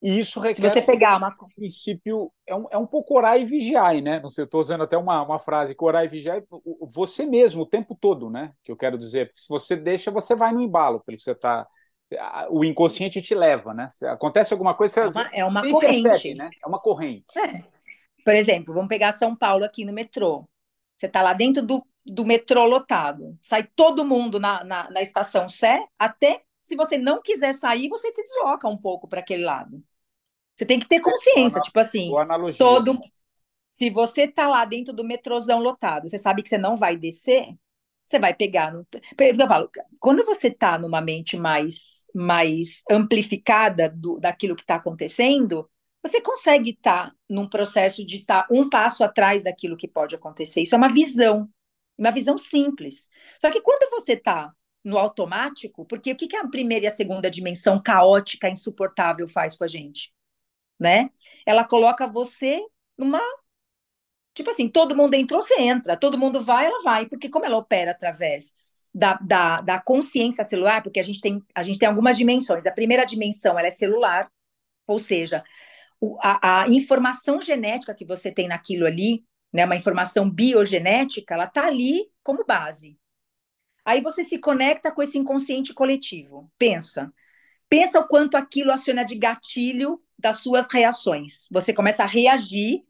E isso requer. Se você pegar uma. Um princípio, é um, é um pouco orar e vigiar, né? Não sei, eu estou usando até uma, uma frase que orar e vigiar você mesmo o tempo todo, né? Que eu quero dizer. Porque se você deixa, você vai no embalo, pelo que você está. O inconsciente te leva, né? Acontece alguma coisa, você é uma, é uma corrente. Percebe, né? É uma corrente. É. Por exemplo, vamos pegar São Paulo aqui no metrô. Você está lá dentro do, do metrô lotado. Sai todo mundo na, na, na estação Sé, até se você não quiser sair, você se desloca um pouco para aquele lado. Você tem que ter consciência, boa, tipo assim, todo se você tá lá dentro do metrôzão lotado, você sabe que você não vai descer, você vai pegar no eu falo, quando você tá numa mente mais mais amplificada do, daquilo que está acontecendo, você consegue estar tá num processo de estar tá um passo atrás daquilo que pode acontecer. Isso é uma visão, uma visão simples. Só que quando você está no automático, porque o que, que a primeira e a segunda dimensão caótica, insuportável faz com a gente? Né? Ela coloca você numa. Tipo assim, todo mundo entrou, você entra, todo mundo vai, ela vai, porque como ela opera através da, da, da consciência celular, porque a gente, tem, a gente tem algumas dimensões. A primeira dimensão ela é celular, ou seja, o, a, a informação genética que você tem naquilo ali, né, uma informação biogenética, ela está ali como base. Aí você se conecta com esse inconsciente coletivo. Pensa. Pensa o quanto aquilo aciona de gatilho das suas reações. Você começa a reagir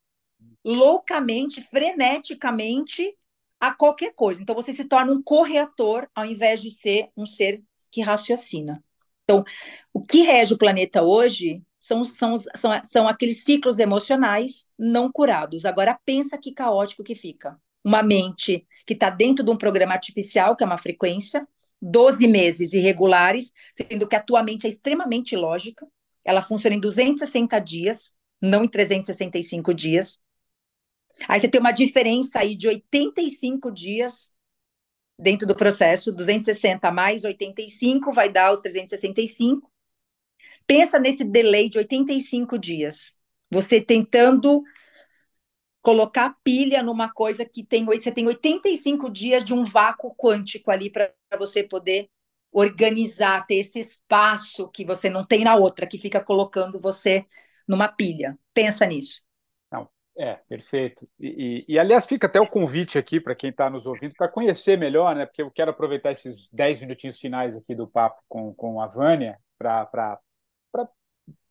loucamente, freneticamente a qualquer coisa. Então você se torna um corretor ao invés de ser um ser que raciocina. Então, o que rege o planeta hoje são, são, são, são aqueles ciclos emocionais não curados. Agora, pensa que caótico que fica. Uma mente que está dentro de um programa artificial, que é uma frequência, 12 meses irregulares, sendo que a tua mente é extremamente lógica, ela funciona em 260 dias, não em 365 dias. Aí você tem uma diferença aí de 85 dias dentro do processo, 260 mais 85 vai dar os 365. Pensa nesse delay de 85 dias. Você tentando colocar pilha numa coisa que tem você tem 85 dias de um vácuo quântico ali para você poder organizar, ter esse espaço que você não tem na outra, que fica colocando você numa pilha. Pensa nisso. Não, é, perfeito. E, e, e aliás, fica até o convite aqui para quem está nos ouvindo para conhecer melhor, né? Porque eu quero aproveitar esses 10 minutinhos finais aqui do papo com, com a Vânia para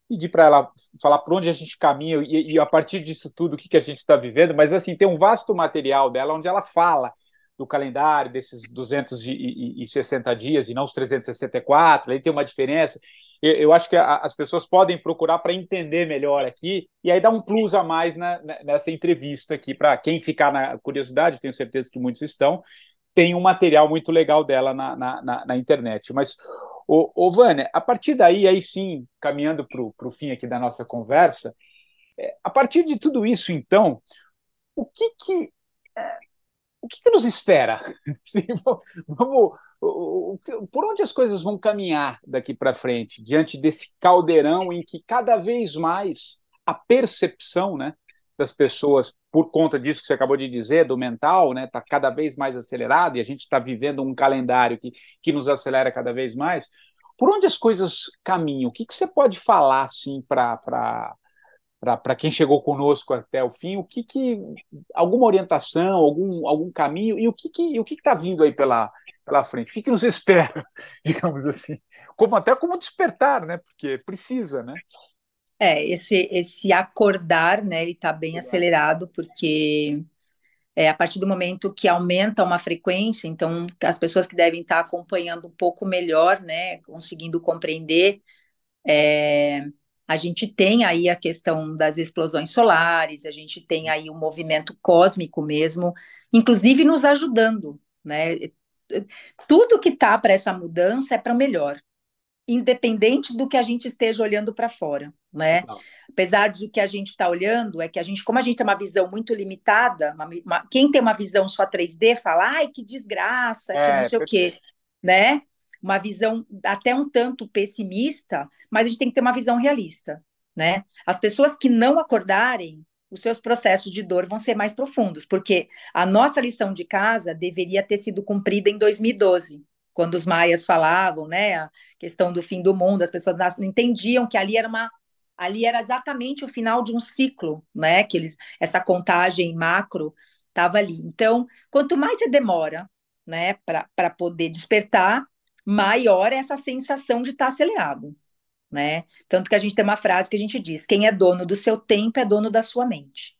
pedir para ela falar por onde a gente caminha e, e, a partir disso tudo o que, que a gente está vivendo, mas assim, tem um vasto material dela onde ela fala do calendário, desses 260 dias e não os 364, aí tem uma diferença. Eu, eu acho que a, as pessoas podem procurar para entender melhor aqui, e aí dá um plus a mais na, nessa entrevista aqui, para quem ficar na curiosidade, tenho certeza que muitos estão, tem um material muito legal dela na, na, na internet. Mas, ô, ô, Vânia, a partir daí, aí sim, caminhando para o fim aqui da nossa conversa, é, a partir de tudo isso, então, o que que é, o que, que nos espera? Sim, vamos, por onde as coisas vão caminhar daqui para frente, diante desse caldeirão em que cada vez mais a percepção né, das pessoas, por conta disso que você acabou de dizer, do mental, está né, tá cada vez mais acelerado e a gente está vivendo um calendário que, que nos acelera cada vez mais. Por onde as coisas caminham? O que, que você pode falar assim, para para quem chegou conosco até o fim, o que, que alguma orientação, algum, algum caminho e o que que o que está vindo aí pela, pela frente, o que, que nos espera, digamos assim, como até como despertar, né? Porque precisa, né? É esse esse acordar, né? Ele está bem acelerado porque é, a partir do momento que aumenta uma frequência, então as pessoas que devem estar acompanhando um pouco melhor, né? Conseguindo compreender é, a gente tem aí a questão das explosões solares, a gente tem aí o um movimento cósmico mesmo, inclusive nos ajudando, né? Tudo que está para essa mudança é para o melhor, independente do que a gente esteja olhando para fora, né? Não. Apesar do que a gente está olhando, é que a gente, como a gente tem uma visão muito limitada, uma, uma, quem tem uma visão só 3D fala, ai, que desgraça, é, que não sei o quê, né? Uma visão até um tanto pessimista, mas a gente tem que ter uma visão realista, né? As pessoas que não acordarem, os seus processos de dor vão ser mais profundos, porque a nossa lição de casa deveria ter sido cumprida em 2012, quando os maias falavam, né, a questão do fim do mundo, as pessoas não entendiam que ali era uma ali era exatamente o final de um ciclo, né, que eles essa contagem macro estava ali. Então, quanto mais você demora, né, para poder despertar, maior é essa sensação de estar tá acelerado, né? Tanto que a gente tem uma frase que a gente diz: quem é dono do seu tempo é dono da sua mente,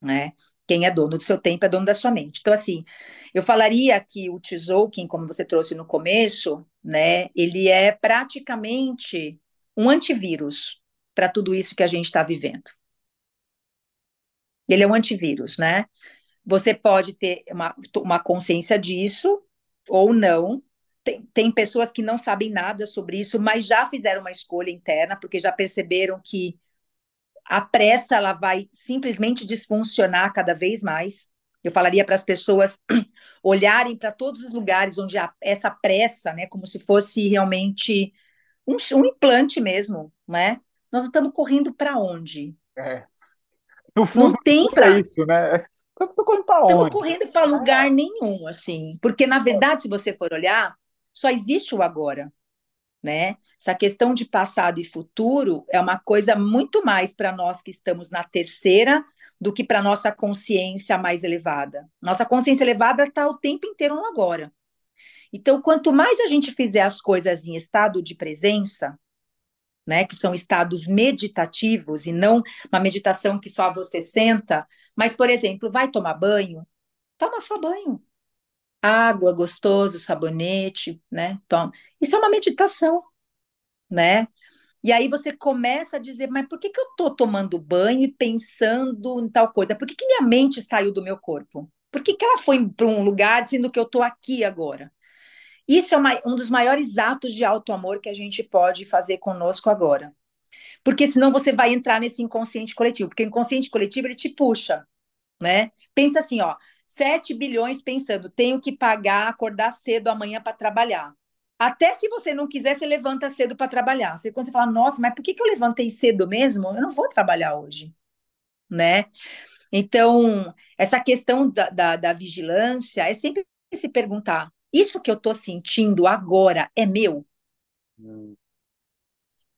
né? Quem é dono do seu tempo é dono da sua mente. Então, assim, eu falaria que o Tzolk'in, como você trouxe no começo, né, ele é praticamente um antivírus para tudo isso que a gente está vivendo. Ele é um antivírus, né? Você pode ter uma, uma consciência disso ou não. Tem, tem pessoas que não sabem nada sobre isso, mas já fizeram uma escolha interna, porque já perceberam que a pressa ela vai simplesmente disfuncionar cada vez mais. Eu falaria para as pessoas olharem para todos os lugares onde há essa pressa, né, como se fosse realmente um, um implante mesmo, né? Nós estamos correndo para onde? É. No fundo, não tem para isso, né? Estamos correndo para onde? Estamos correndo para lugar nenhum, assim. Porque, na verdade, se você for olhar, só existe o agora, né? Essa questão de passado e futuro é uma coisa muito mais para nós que estamos na terceira do que para nossa consciência mais elevada. Nossa consciência elevada está o tempo inteiro no agora. Então, quanto mais a gente fizer as coisas em estado de presença, né, que são estados meditativos e não uma meditação que só você senta, mas, por exemplo, vai tomar banho, toma só banho. Água, gostoso, sabonete, né? Toma. Isso é uma meditação, né? E aí você começa a dizer, mas por que, que eu estou tomando banho e pensando em tal coisa? Por que, que minha mente saiu do meu corpo? Por que, que ela foi para um lugar dizendo que eu estou aqui agora? Isso é uma, um dos maiores atos de auto-amor que a gente pode fazer conosco agora. Porque senão você vai entrar nesse inconsciente coletivo, porque o inconsciente coletivo ele te puxa, né? Pensa assim, ó, 7 bilhões pensando, tenho que pagar, acordar cedo amanhã para trabalhar. Até se você não quiser, você levanta cedo para trabalhar. Você, quando você fala, nossa, mas por que, que eu levantei cedo mesmo? Eu não vou trabalhar hoje, né? Então, essa questão da, da, da vigilância é sempre se perguntar: isso que eu estou sentindo agora é meu? Hum.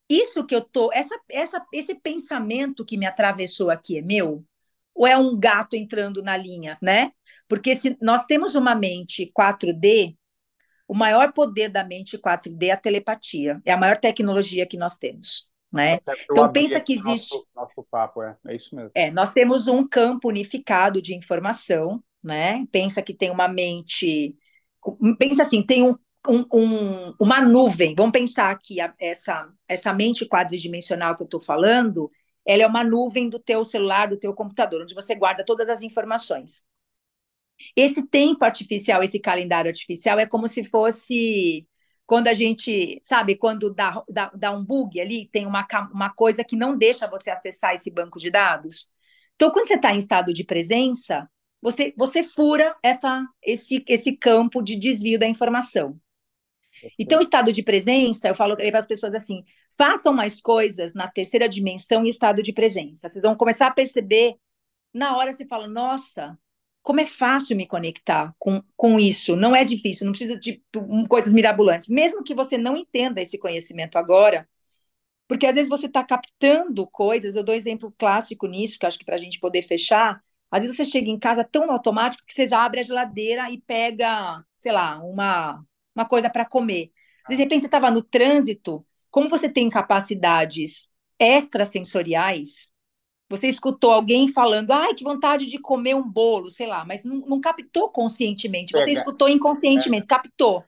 Isso que eu tô, essa, essa, esse pensamento que me atravessou aqui é meu? Ou é um gato entrando na linha, né? Porque se nós temos uma mente 4D, o maior poder da mente 4D é a telepatia, é a maior tecnologia que nós temos. Né? Então pensa que existe. Nosso, nosso papo é, é isso mesmo. É, nós temos um campo unificado de informação, né? Pensa que tem uma mente pensa assim, tem um, um, um, uma nuvem. Vamos pensar que essa, essa mente quadridimensional que eu estou falando, ela é uma nuvem do teu celular, do teu computador, onde você guarda todas as informações. Esse tempo artificial, esse calendário artificial, é como se fosse quando a gente, sabe, quando dá, dá, dá um bug ali, tem uma, uma coisa que não deixa você acessar esse banco de dados. Então, quando você está em estado de presença, você, você fura essa, esse, esse campo de desvio da informação. Então, estado de presença, eu falo para as pessoas assim: façam mais coisas na terceira dimensão e estado de presença. Vocês vão começar a perceber, na hora você fala, nossa, como é fácil me conectar com, com isso. Não é difícil, não precisa de coisas mirabolantes. Mesmo que você não entenda esse conhecimento agora, porque às vezes você está captando coisas. Eu dou exemplo clássico nisso, que acho que para a gente poder fechar. Às vezes você chega em casa tão automático que você já abre a geladeira e pega, sei lá, uma, uma coisa para comer. De repente você estava no trânsito, como você tem capacidades extrasensoriais, você escutou alguém falando, ai, que vontade de comer um bolo, sei lá, mas não, não captou conscientemente, você escutou inconscientemente, é. captou.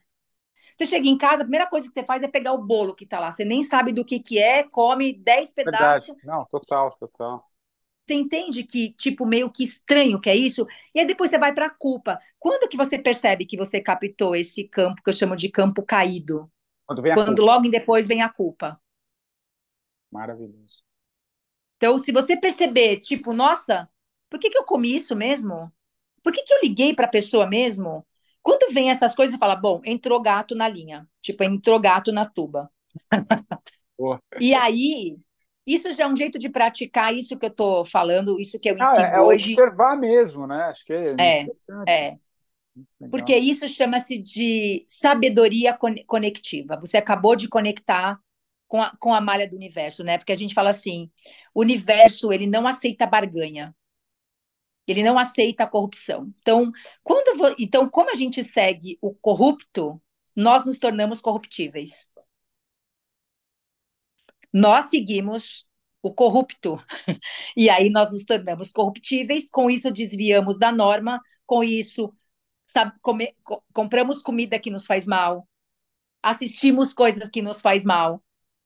Você chega em casa, a primeira coisa que você faz é pegar o bolo que está lá. Você nem sabe do que, que é, come 10 pedaços. Verdade. Não, total, total. Você entende que, tipo, meio que estranho que é isso? E aí depois você vai para a culpa. Quando que você percebe que você captou esse campo que eu chamo de campo caído? Quando, vem a Quando culpa. logo depois vem a culpa. Maravilhoso. Então, se você perceber, tipo, nossa, por que, que eu comi isso mesmo? Por que, que eu liguei para a pessoa mesmo? Quando vem essas coisas, você fala, bom, entrou gato na linha. Tipo, entrou gato na tuba. e aí, isso já é um jeito de praticar isso que eu estou falando, isso que eu ensino ah, é hoje. observar mesmo, né? Acho que é, é, é. Porque isso chama-se de sabedoria conectiva. Você acabou de conectar com a, com a malha do universo, né? Porque a gente fala assim, o universo, ele não aceita barganha. Ele não aceita a corrupção. Então, quando então como a gente segue o corrupto, nós nos tornamos corruptíveis. Nós seguimos o corrupto. E aí nós nos tornamos corruptíveis, com isso desviamos da norma, com isso sabe, come, co compramos comida que nos faz mal, assistimos coisas que nos faz mal.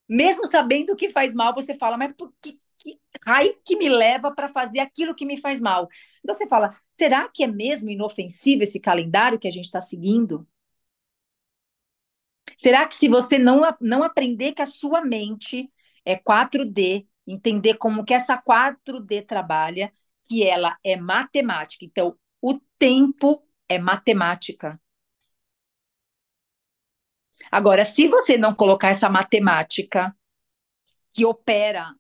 Mesmo sabendo que faz mal, você fala, mas por que, que raio que me leva para fazer aquilo que me faz mal? Então você fala, será que é mesmo inofensivo esse calendário que a gente está seguindo? Será que se você não, não aprender que a sua mente é 4D, entender como que essa 4D trabalha, que ela é matemática. Então, o tempo é matemática. Agora, se você não colocar essa matemática que opera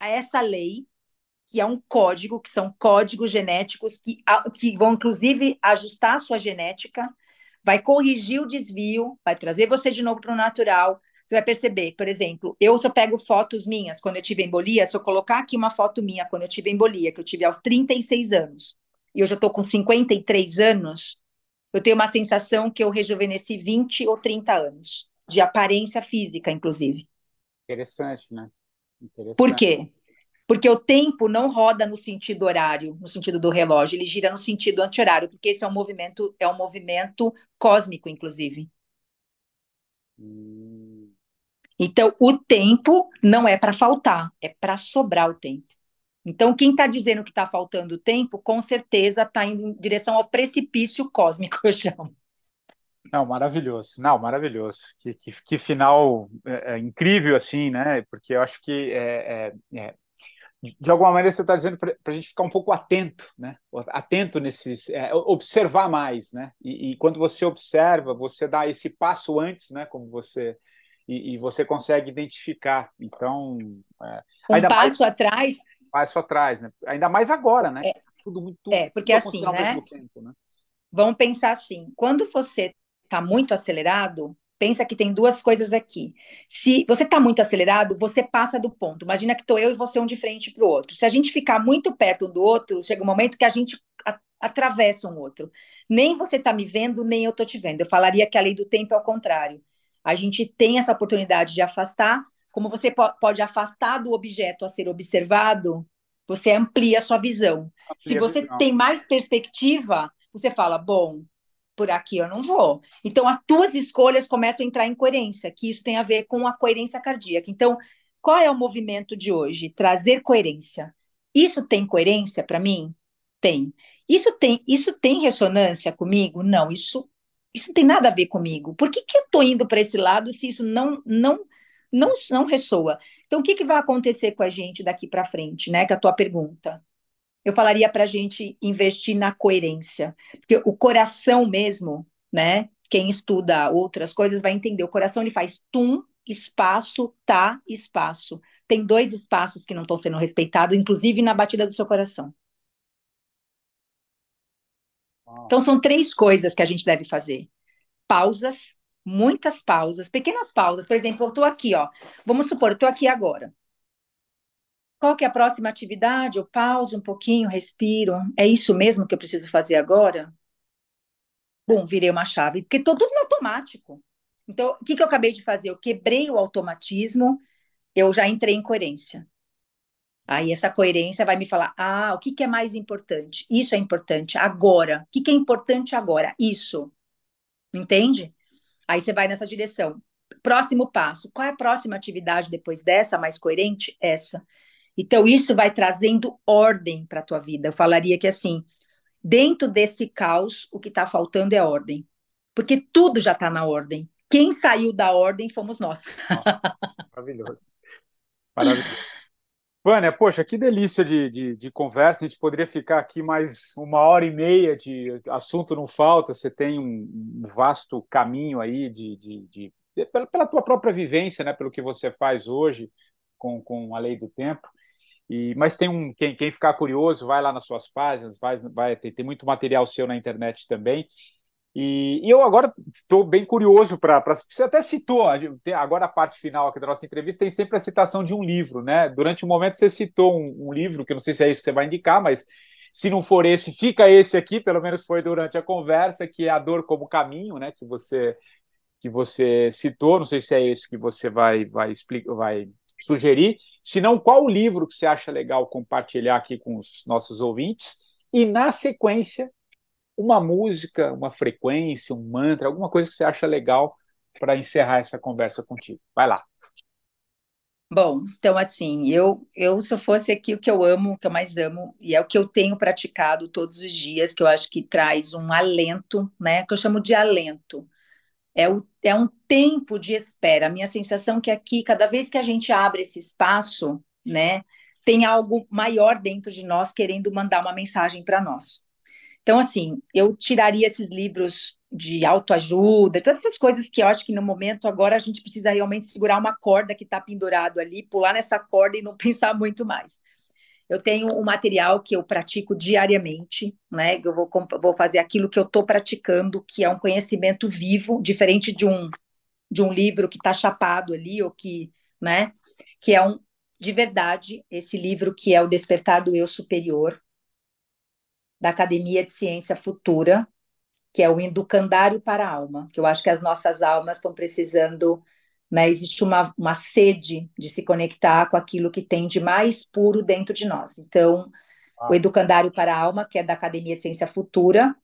essa lei, que é um código, que são códigos genéticos que, que vão, inclusive, ajustar a sua genética, vai corrigir o desvio, vai trazer você de novo para o natural. Você vai perceber, por exemplo, eu eu pego fotos minhas quando eu tive embolia, se eu colocar aqui uma foto minha quando eu tive embolia, que eu tive aos 36 anos, e eu já estou com 53 anos, eu tenho uma sensação que eu rejuvenesci 20 ou 30 anos, de aparência física, inclusive. Interessante, né? Interessante. Por quê? Porque o tempo não roda no sentido horário, no sentido do relógio, ele gira no sentido anti-horário, porque esse é um movimento, é um movimento cósmico, inclusive. Hum. Então, o tempo não é para faltar, é para sobrar o tempo. Então, quem está dizendo que está faltando tempo, com certeza está indo em direção ao precipício cósmico, eu chamo. Não, maravilhoso. Não, maravilhoso. Que, que, que final é, é, incrível, assim, né? Porque eu acho que é, é, é de alguma maneira você está dizendo para a gente ficar um pouco atento, né? Atento nesses, é, observar mais, né? E, e, quando você observa, você dá esse passo antes, né? Como você e, e você consegue identificar. Então, um passo mais... atrás passo atrás, né? Ainda mais agora, né? É, tudo muito. É, porque assim, né? Tempo, né? Vamos pensar assim: quando você está muito acelerado, pensa que tem duas coisas aqui. Se você está muito acelerado, você passa do ponto. Imagina que estou eu e você um de frente para o outro. Se a gente ficar muito perto um do outro, chega um momento que a gente atravessa um outro. Nem você está me vendo, nem eu estou te vendo. Eu falaria que a lei do tempo é o contrário. A gente tem essa oportunidade de afastar como você pode afastar do objeto a ser observado, você amplia a sua visão. Amplia Se você tem mais perspectiva, você fala, bom, por aqui eu não vou. Então, as tuas escolhas começam a entrar em coerência, que isso tem a ver com a coerência cardíaca. Então, qual é o movimento de hoje? Trazer coerência. Isso tem coerência para mim? Tem. Isso tem, isso tem ressonância comigo? Não, isso isso não tem nada a ver comigo. Por que, que eu estou indo para esse lado se isso não não não, não ressoa. Então, o que, que vai acontecer com a gente daqui para frente, né? Que é a tua pergunta. Eu falaria para a gente investir na coerência, porque o coração mesmo, né? Quem estuda outras coisas vai entender. O coração ele faz tum, espaço, tá, espaço. Tem dois espaços que não estão sendo respeitados, inclusive na batida do seu coração. Então, são três coisas que a gente deve fazer: pausas, muitas pausas, pequenas pausas. Por exemplo, eu estou aqui, ó. Vamos supor, eu estou aqui agora. Qual que é a próxima atividade? Eu pauso um pouquinho, respiro. É isso mesmo que eu preciso fazer agora? Bom, virei uma chave, porque estou tudo no automático. Então, o que, que eu acabei de fazer? Eu quebrei o automatismo, eu já entrei em coerência. Aí essa coerência vai me falar: ah, o que, que é mais importante? Isso é importante agora. O que, que é importante agora? Isso. Entende? Aí você vai nessa direção. Próximo passo. Qual é a próxima atividade depois dessa, mais coerente? Essa. Então, isso vai trazendo ordem para a tua vida. Eu falaria que, assim, dentro desse caos, o que está faltando é ordem. Porque tudo já está na ordem. Quem saiu da ordem fomos nós. Maravilhoso. Maravilhoso. Vânia, poxa, que delícia de, de, de, conversa. A gente poderia ficar aqui mais uma hora e meia de assunto não falta. Você tem um, um vasto caminho aí de, de, de, pela, pela, tua própria vivência, né? Pelo que você faz hoje com, com a lei do tempo. E, mas tem um quem, quem ficar curioso, vai lá nas suas páginas, vai, vai tem, tem muito material seu na internet também. E, e eu agora estou bem curioso para. Você até citou, agora a parte final aqui da nossa entrevista tem sempre a citação de um livro, né? Durante um momento você citou um, um livro, que eu não sei se é isso que você vai indicar, mas se não for esse, fica esse aqui, pelo menos foi durante a conversa, que é A Dor como Caminho, né? Que você, que você citou, não sei se é esse que você vai, vai, explicar, vai sugerir. Se não, qual o livro que você acha legal compartilhar aqui com os nossos ouvintes? E na sequência, uma música, uma frequência, um mantra, alguma coisa que você acha legal para encerrar essa conversa contigo. Vai lá. Bom, então assim, eu, eu se eu fosse aqui o que eu amo, o que eu mais amo, e é o que eu tenho praticado todos os dias, que eu acho que traz um alento, né? Que eu chamo de alento. É, o, é um tempo de espera. A minha sensação é que aqui, cada vez que a gente abre esse espaço, né, tem algo maior dentro de nós querendo mandar uma mensagem para nós. Então, assim, eu tiraria esses livros de autoajuda, todas essas coisas que eu acho que no momento agora a gente precisa realmente segurar uma corda que está pendurado ali, pular nessa corda e não pensar muito mais. Eu tenho um material que eu pratico diariamente, né? Eu vou, vou fazer aquilo que eu estou praticando, que é um conhecimento vivo, diferente de um de um livro que está chapado ali, ou que, né? Que é um de verdade esse livro que é o Despertar do Eu Superior, da Academia de Ciência Futura, que é o Educandário para a Alma, que eu acho que as nossas almas estão precisando, né, existe uma, uma sede de se conectar com aquilo que tem de mais puro dentro de nós. Então, ah. o Educandário para a Alma, que é da Academia de Ciência Futura,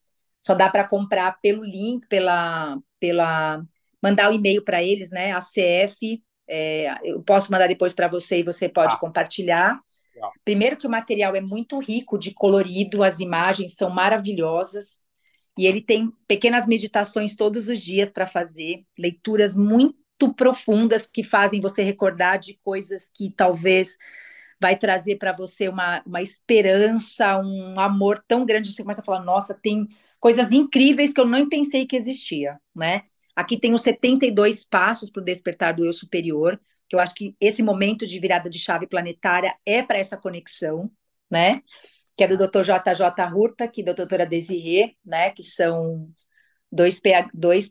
só dá para comprar pelo link, pela, pela mandar o um e-mail para eles, né, a CF, é, eu posso mandar depois para você e você pode ah. compartilhar. Primeiro que o material é muito rico de colorido, as imagens são maravilhosas e ele tem pequenas meditações todos os dias para fazer, leituras muito profundas que fazem você recordar de coisas que talvez vai trazer para você uma, uma esperança, um amor tão grande, você começa a falar, nossa, tem coisas incríveis que eu nem pensei que existia, né? Aqui tem os 72 passos para o despertar do eu superior, que eu acho que esse momento de virada de chave planetária é para essa conexão, né? Que é do Dr. JJ Hurta, que da doutora Desirê, né? Que são dois, PH, dois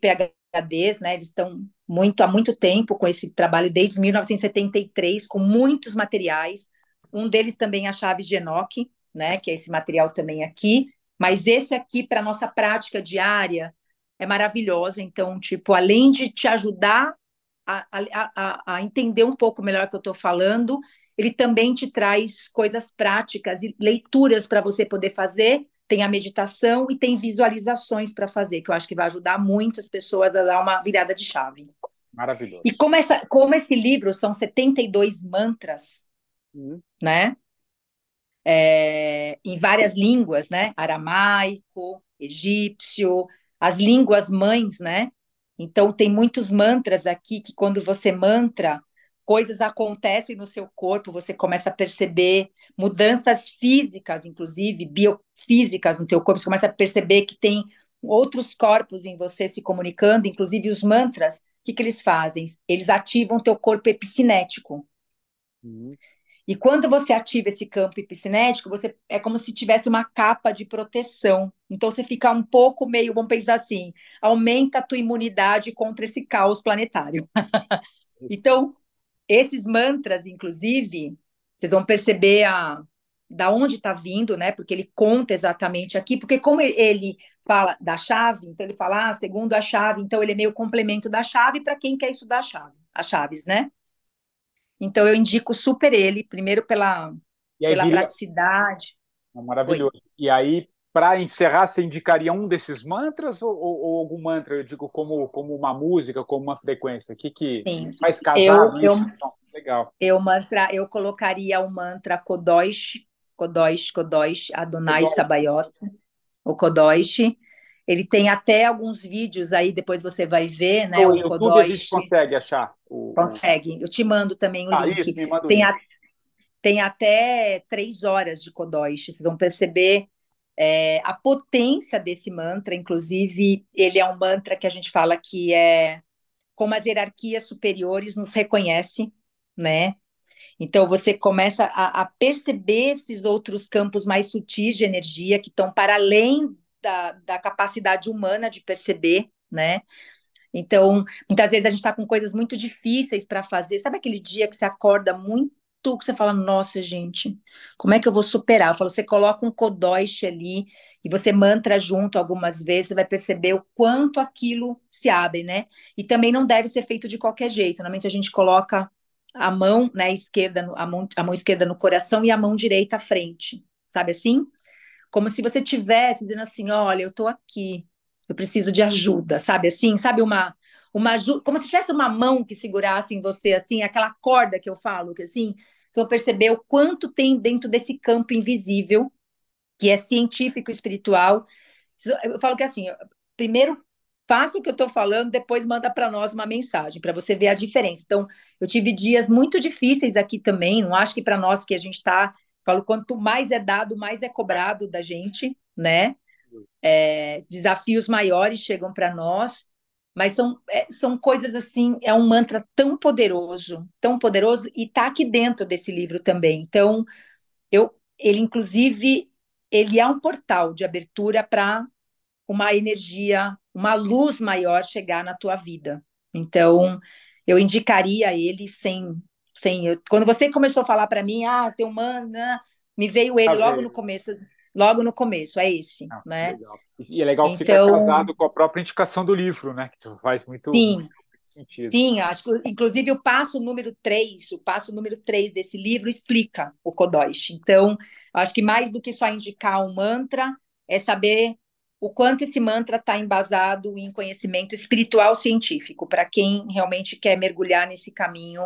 PHDs, né? Eles estão muito há muito tempo com esse trabalho desde 1973, com muitos materiais. Um deles também é a chave de Enoch, né? Que é esse material também aqui. Mas esse aqui para nossa prática diária é maravilhosa. Então, tipo, além de te ajudar a, a, a entender um pouco melhor o que eu estou falando, ele também te traz coisas práticas e leituras para você poder fazer. Tem a meditação e tem visualizações para fazer, que eu acho que vai ajudar muito as pessoas a dar uma virada de chave. Maravilhoso. E como, essa, como esse livro são 72 mantras, uhum. né? É, em várias línguas, né? Aramaico, egípcio, as línguas mães, né? Então, tem muitos mantras aqui que, quando você mantra, coisas acontecem no seu corpo, você começa a perceber mudanças físicas, inclusive biofísicas no teu corpo, você começa a perceber que tem outros corpos em você se comunicando, inclusive os mantras, o que, que eles fazem? Eles ativam o teu corpo epicinético. Uhum. E quando você ativa esse campo epicinético, você é como se tivesse uma capa de proteção. Então você fica um pouco meio, vamos pensar assim, aumenta a tua imunidade contra esse caos planetário. então, esses mantras, inclusive, vocês vão perceber a da onde está vindo, né? Porque ele conta exatamente aqui, porque como ele fala da chave, então ele fala, ah, segundo a chave, então ele é meio complemento da chave para quem quer estudar a chave, as chaves, né? Então eu indico super ele, primeiro pela, pela viria... praticidade. É maravilhoso. Oi. E aí, para encerrar, você indicaria um desses mantras ou, ou, ou, algum mantra, eu digo, como, como uma música, como uma frequência? O que, que Sim. faz casar? Eu, eu, legal. Eu, mantra, eu colocaria o mantra Kodosh, Kodosh, Kodosh, Adonai Kodosh. Sabayot, o Kodosh. Ele tem até alguns vídeos aí, depois você vai ver, né? No o YouTube a gente consegue achar. O... Consegue. Eu te mando também o ah, link. Isso, tem, a... tem até três horas de Kodosh. Vocês vão perceber é, a potência desse mantra. Inclusive, ele é um mantra que a gente fala que é como as hierarquias superiores nos reconhecem, né? Então você começa a, a, perceber esses outros campos mais sutis de energia que estão para além da, da capacidade humana de perceber, né? Então, muitas vezes a gente está com coisas muito difíceis para fazer. Sabe aquele dia que você acorda muito, que você fala, nossa, gente, como é que eu vou superar? Eu falo, você coloca um kodosh ali e você mantra junto algumas vezes, você vai perceber o quanto aquilo se abre, né? E também não deve ser feito de qualquer jeito. Normalmente a gente coloca a mão, né, esquerda, a mão, a mão esquerda no coração e a mão direita à frente, sabe assim? Como se você tivesse dizendo assim, olha, eu estou aqui, eu preciso de ajuda, sabe assim? Sabe uma uma como se tivesse uma mão que segurasse em você assim, aquela corda que eu falo, que assim, você vai perceber o quanto tem dentro desse campo invisível, que é científico e espiritual. Eu falo que assim, primeiro faça o que eu estou falando, depois manda para nós uma mensagem, para você ver a diferença. Então, eu tive dias muito difíceis aqui também, não acho que para nós que a gente está, falo, quanto mais é dado, mais é cobrado da gente, né? É, desafios maiores chegam para nós, mas são, é, são coisas assim, é um mantra tão poderoso, tão poderoso, e está aqui dentro desse livro também. Então, eu, ele inclusive, ele é um portal de abertura para uma energia, uma luz maior chegar na tua vida. Então, eu indicaria ele sem. sem eu, quando você começou a falar para mim, ah, tem um mana, me veio ele tá logo no começo. Logo no começo, é esse, ah, né? Legal. E é legal que então, fica casado com a própria indicação do livro, né? Que faz muito, sim, muito sentido. Sim, acho que, inclusive, o passo número 3, o passo número 3 desse livro explica o Kodosh. Então, acho que mais do que só indicar um mantra, é saber o quanto esse mantra está embasado em conhecimento espiritual científico, para quem realmente quer mergulhar nesse caminho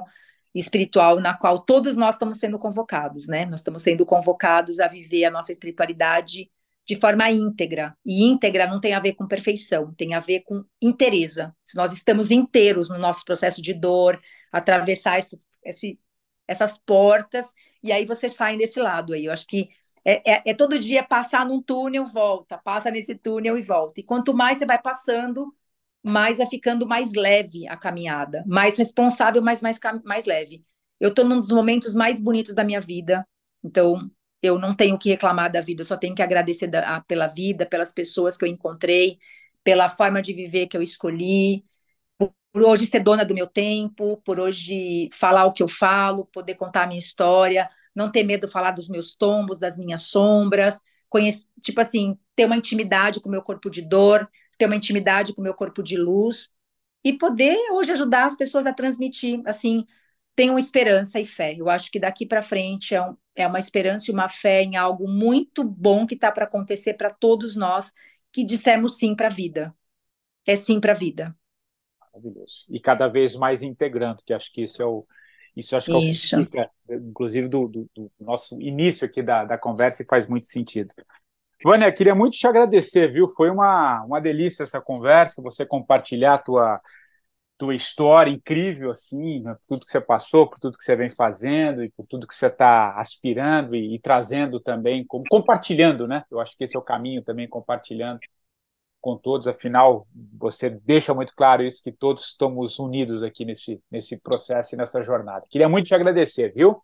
espiritual na qual todos nós estamos sendo convocados, né? Nós estamos sendo convocados a viver a nossa espiritualidade de forma íntegra. E íntegra não tem a ver com perfeição, tem a ver com inteireza. Se nós estamos inteiros no nosso processo de dor, atravessar esse, essas portas, e aí você sai desse lado aí. Eu acho que é, é, é, todo dia passar num túnel, volta, passa nesse túnel e volta. E quanto mais você vai passando, mais vai ficando mais leve a caminhada, mais responsável, mas mais, mais leve. Eu estou num dos momentos mais bonitos da minha vida, então eu não tenho que reclamar da vida, eu só tenho que agradecer da, pela vida, pelas pessoas que eu encontrei, pela forma de viver que eu escolhi, por, por hoje ser dona do meu tempo, por hoje falar o que eu falo, poder contar a minha história não ter medo de falar dos meus tombos, das minhas sombras, tipo assim, ter uma intimidade com o meu corpo de dor, ter uma intimidade com o meu corpo de luz e poder hoje ajudar as pessoas a transmitir, assim, tenham esperança e fé. Eu acho que daqui para frente é, um, é uma esperança e uma fé em algo muito bom que está para acontecer para todos nós que dissemos sim para a vida. É sim para a vida. Maravilhoso. E cada vez mais integrando, que acho que isso é o, isso acho que Isso. é o que fica, inclusive, do, do, do, nosso início aqui da, da conversa e faz muito sentido. Vânia, queria muito te agradecer, viu? Foi uma, uma delícia essa conversa, você compartilhar a tua, tua história incrível, assim, né? por tudo que você passou, por tudo que você vem fazendo e por tudo que você está aspirando e, e, trazendo também, como, compartilhando, né? Eu acho que esse é o caminho também, compartilhando com todos, afinal, você deixa muito claro isso, que todos estamos unidos aqui nesse, nesse processo e nessa jornada. Queria muito te agradecer, viu?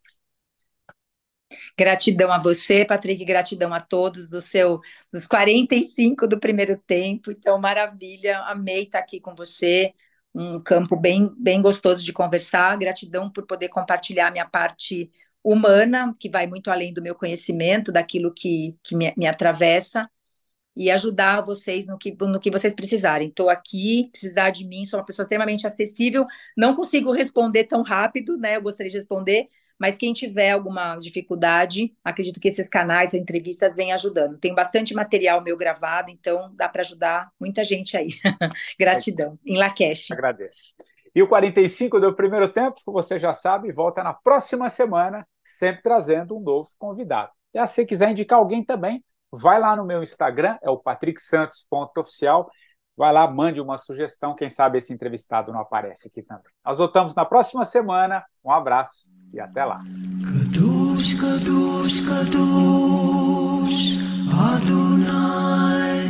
Gratidão a você, Patrick, gratidão a todos do seu, dos 45 do primeiro tempo. Então, maravilha, amei estar aqui com você. Um campo bem, bem gostoso de conversar. Gratidão por poder compartilhar minha parte humana, que vai muito além do meu conhecimento, daquilo que, que me, me atravessa e ajudar vocês no que, no que vocês precisarem. Estou aqui, precisar de mim, sou uma pessoa extremamente acessível, não consigo responder tão rápido, né? Eu gostaria de responder, mas quem tiver alguma dificuldade, acredito que esses canais, a entrevistas, vêm ajudando. Tem bastante material meu gravado, então dá para ajudar muita gente aí. Gratidão. Em Lakesh. Agradeço. E o 45 do primeiro tempo, você já sabe, volta na próxima semana, sempre trazendo um novo convidado. E se quiser indicar alguém também, vai lá no meu Instagram, é o patricksantos.oficial, vai lá, mande uma sugestão, quem sabe esse entrevistado não aparece aqui também. Nós voltamos na próxima semana. Um abraço e até lá. Kadosh, Kadosh, Kadosh, Adonai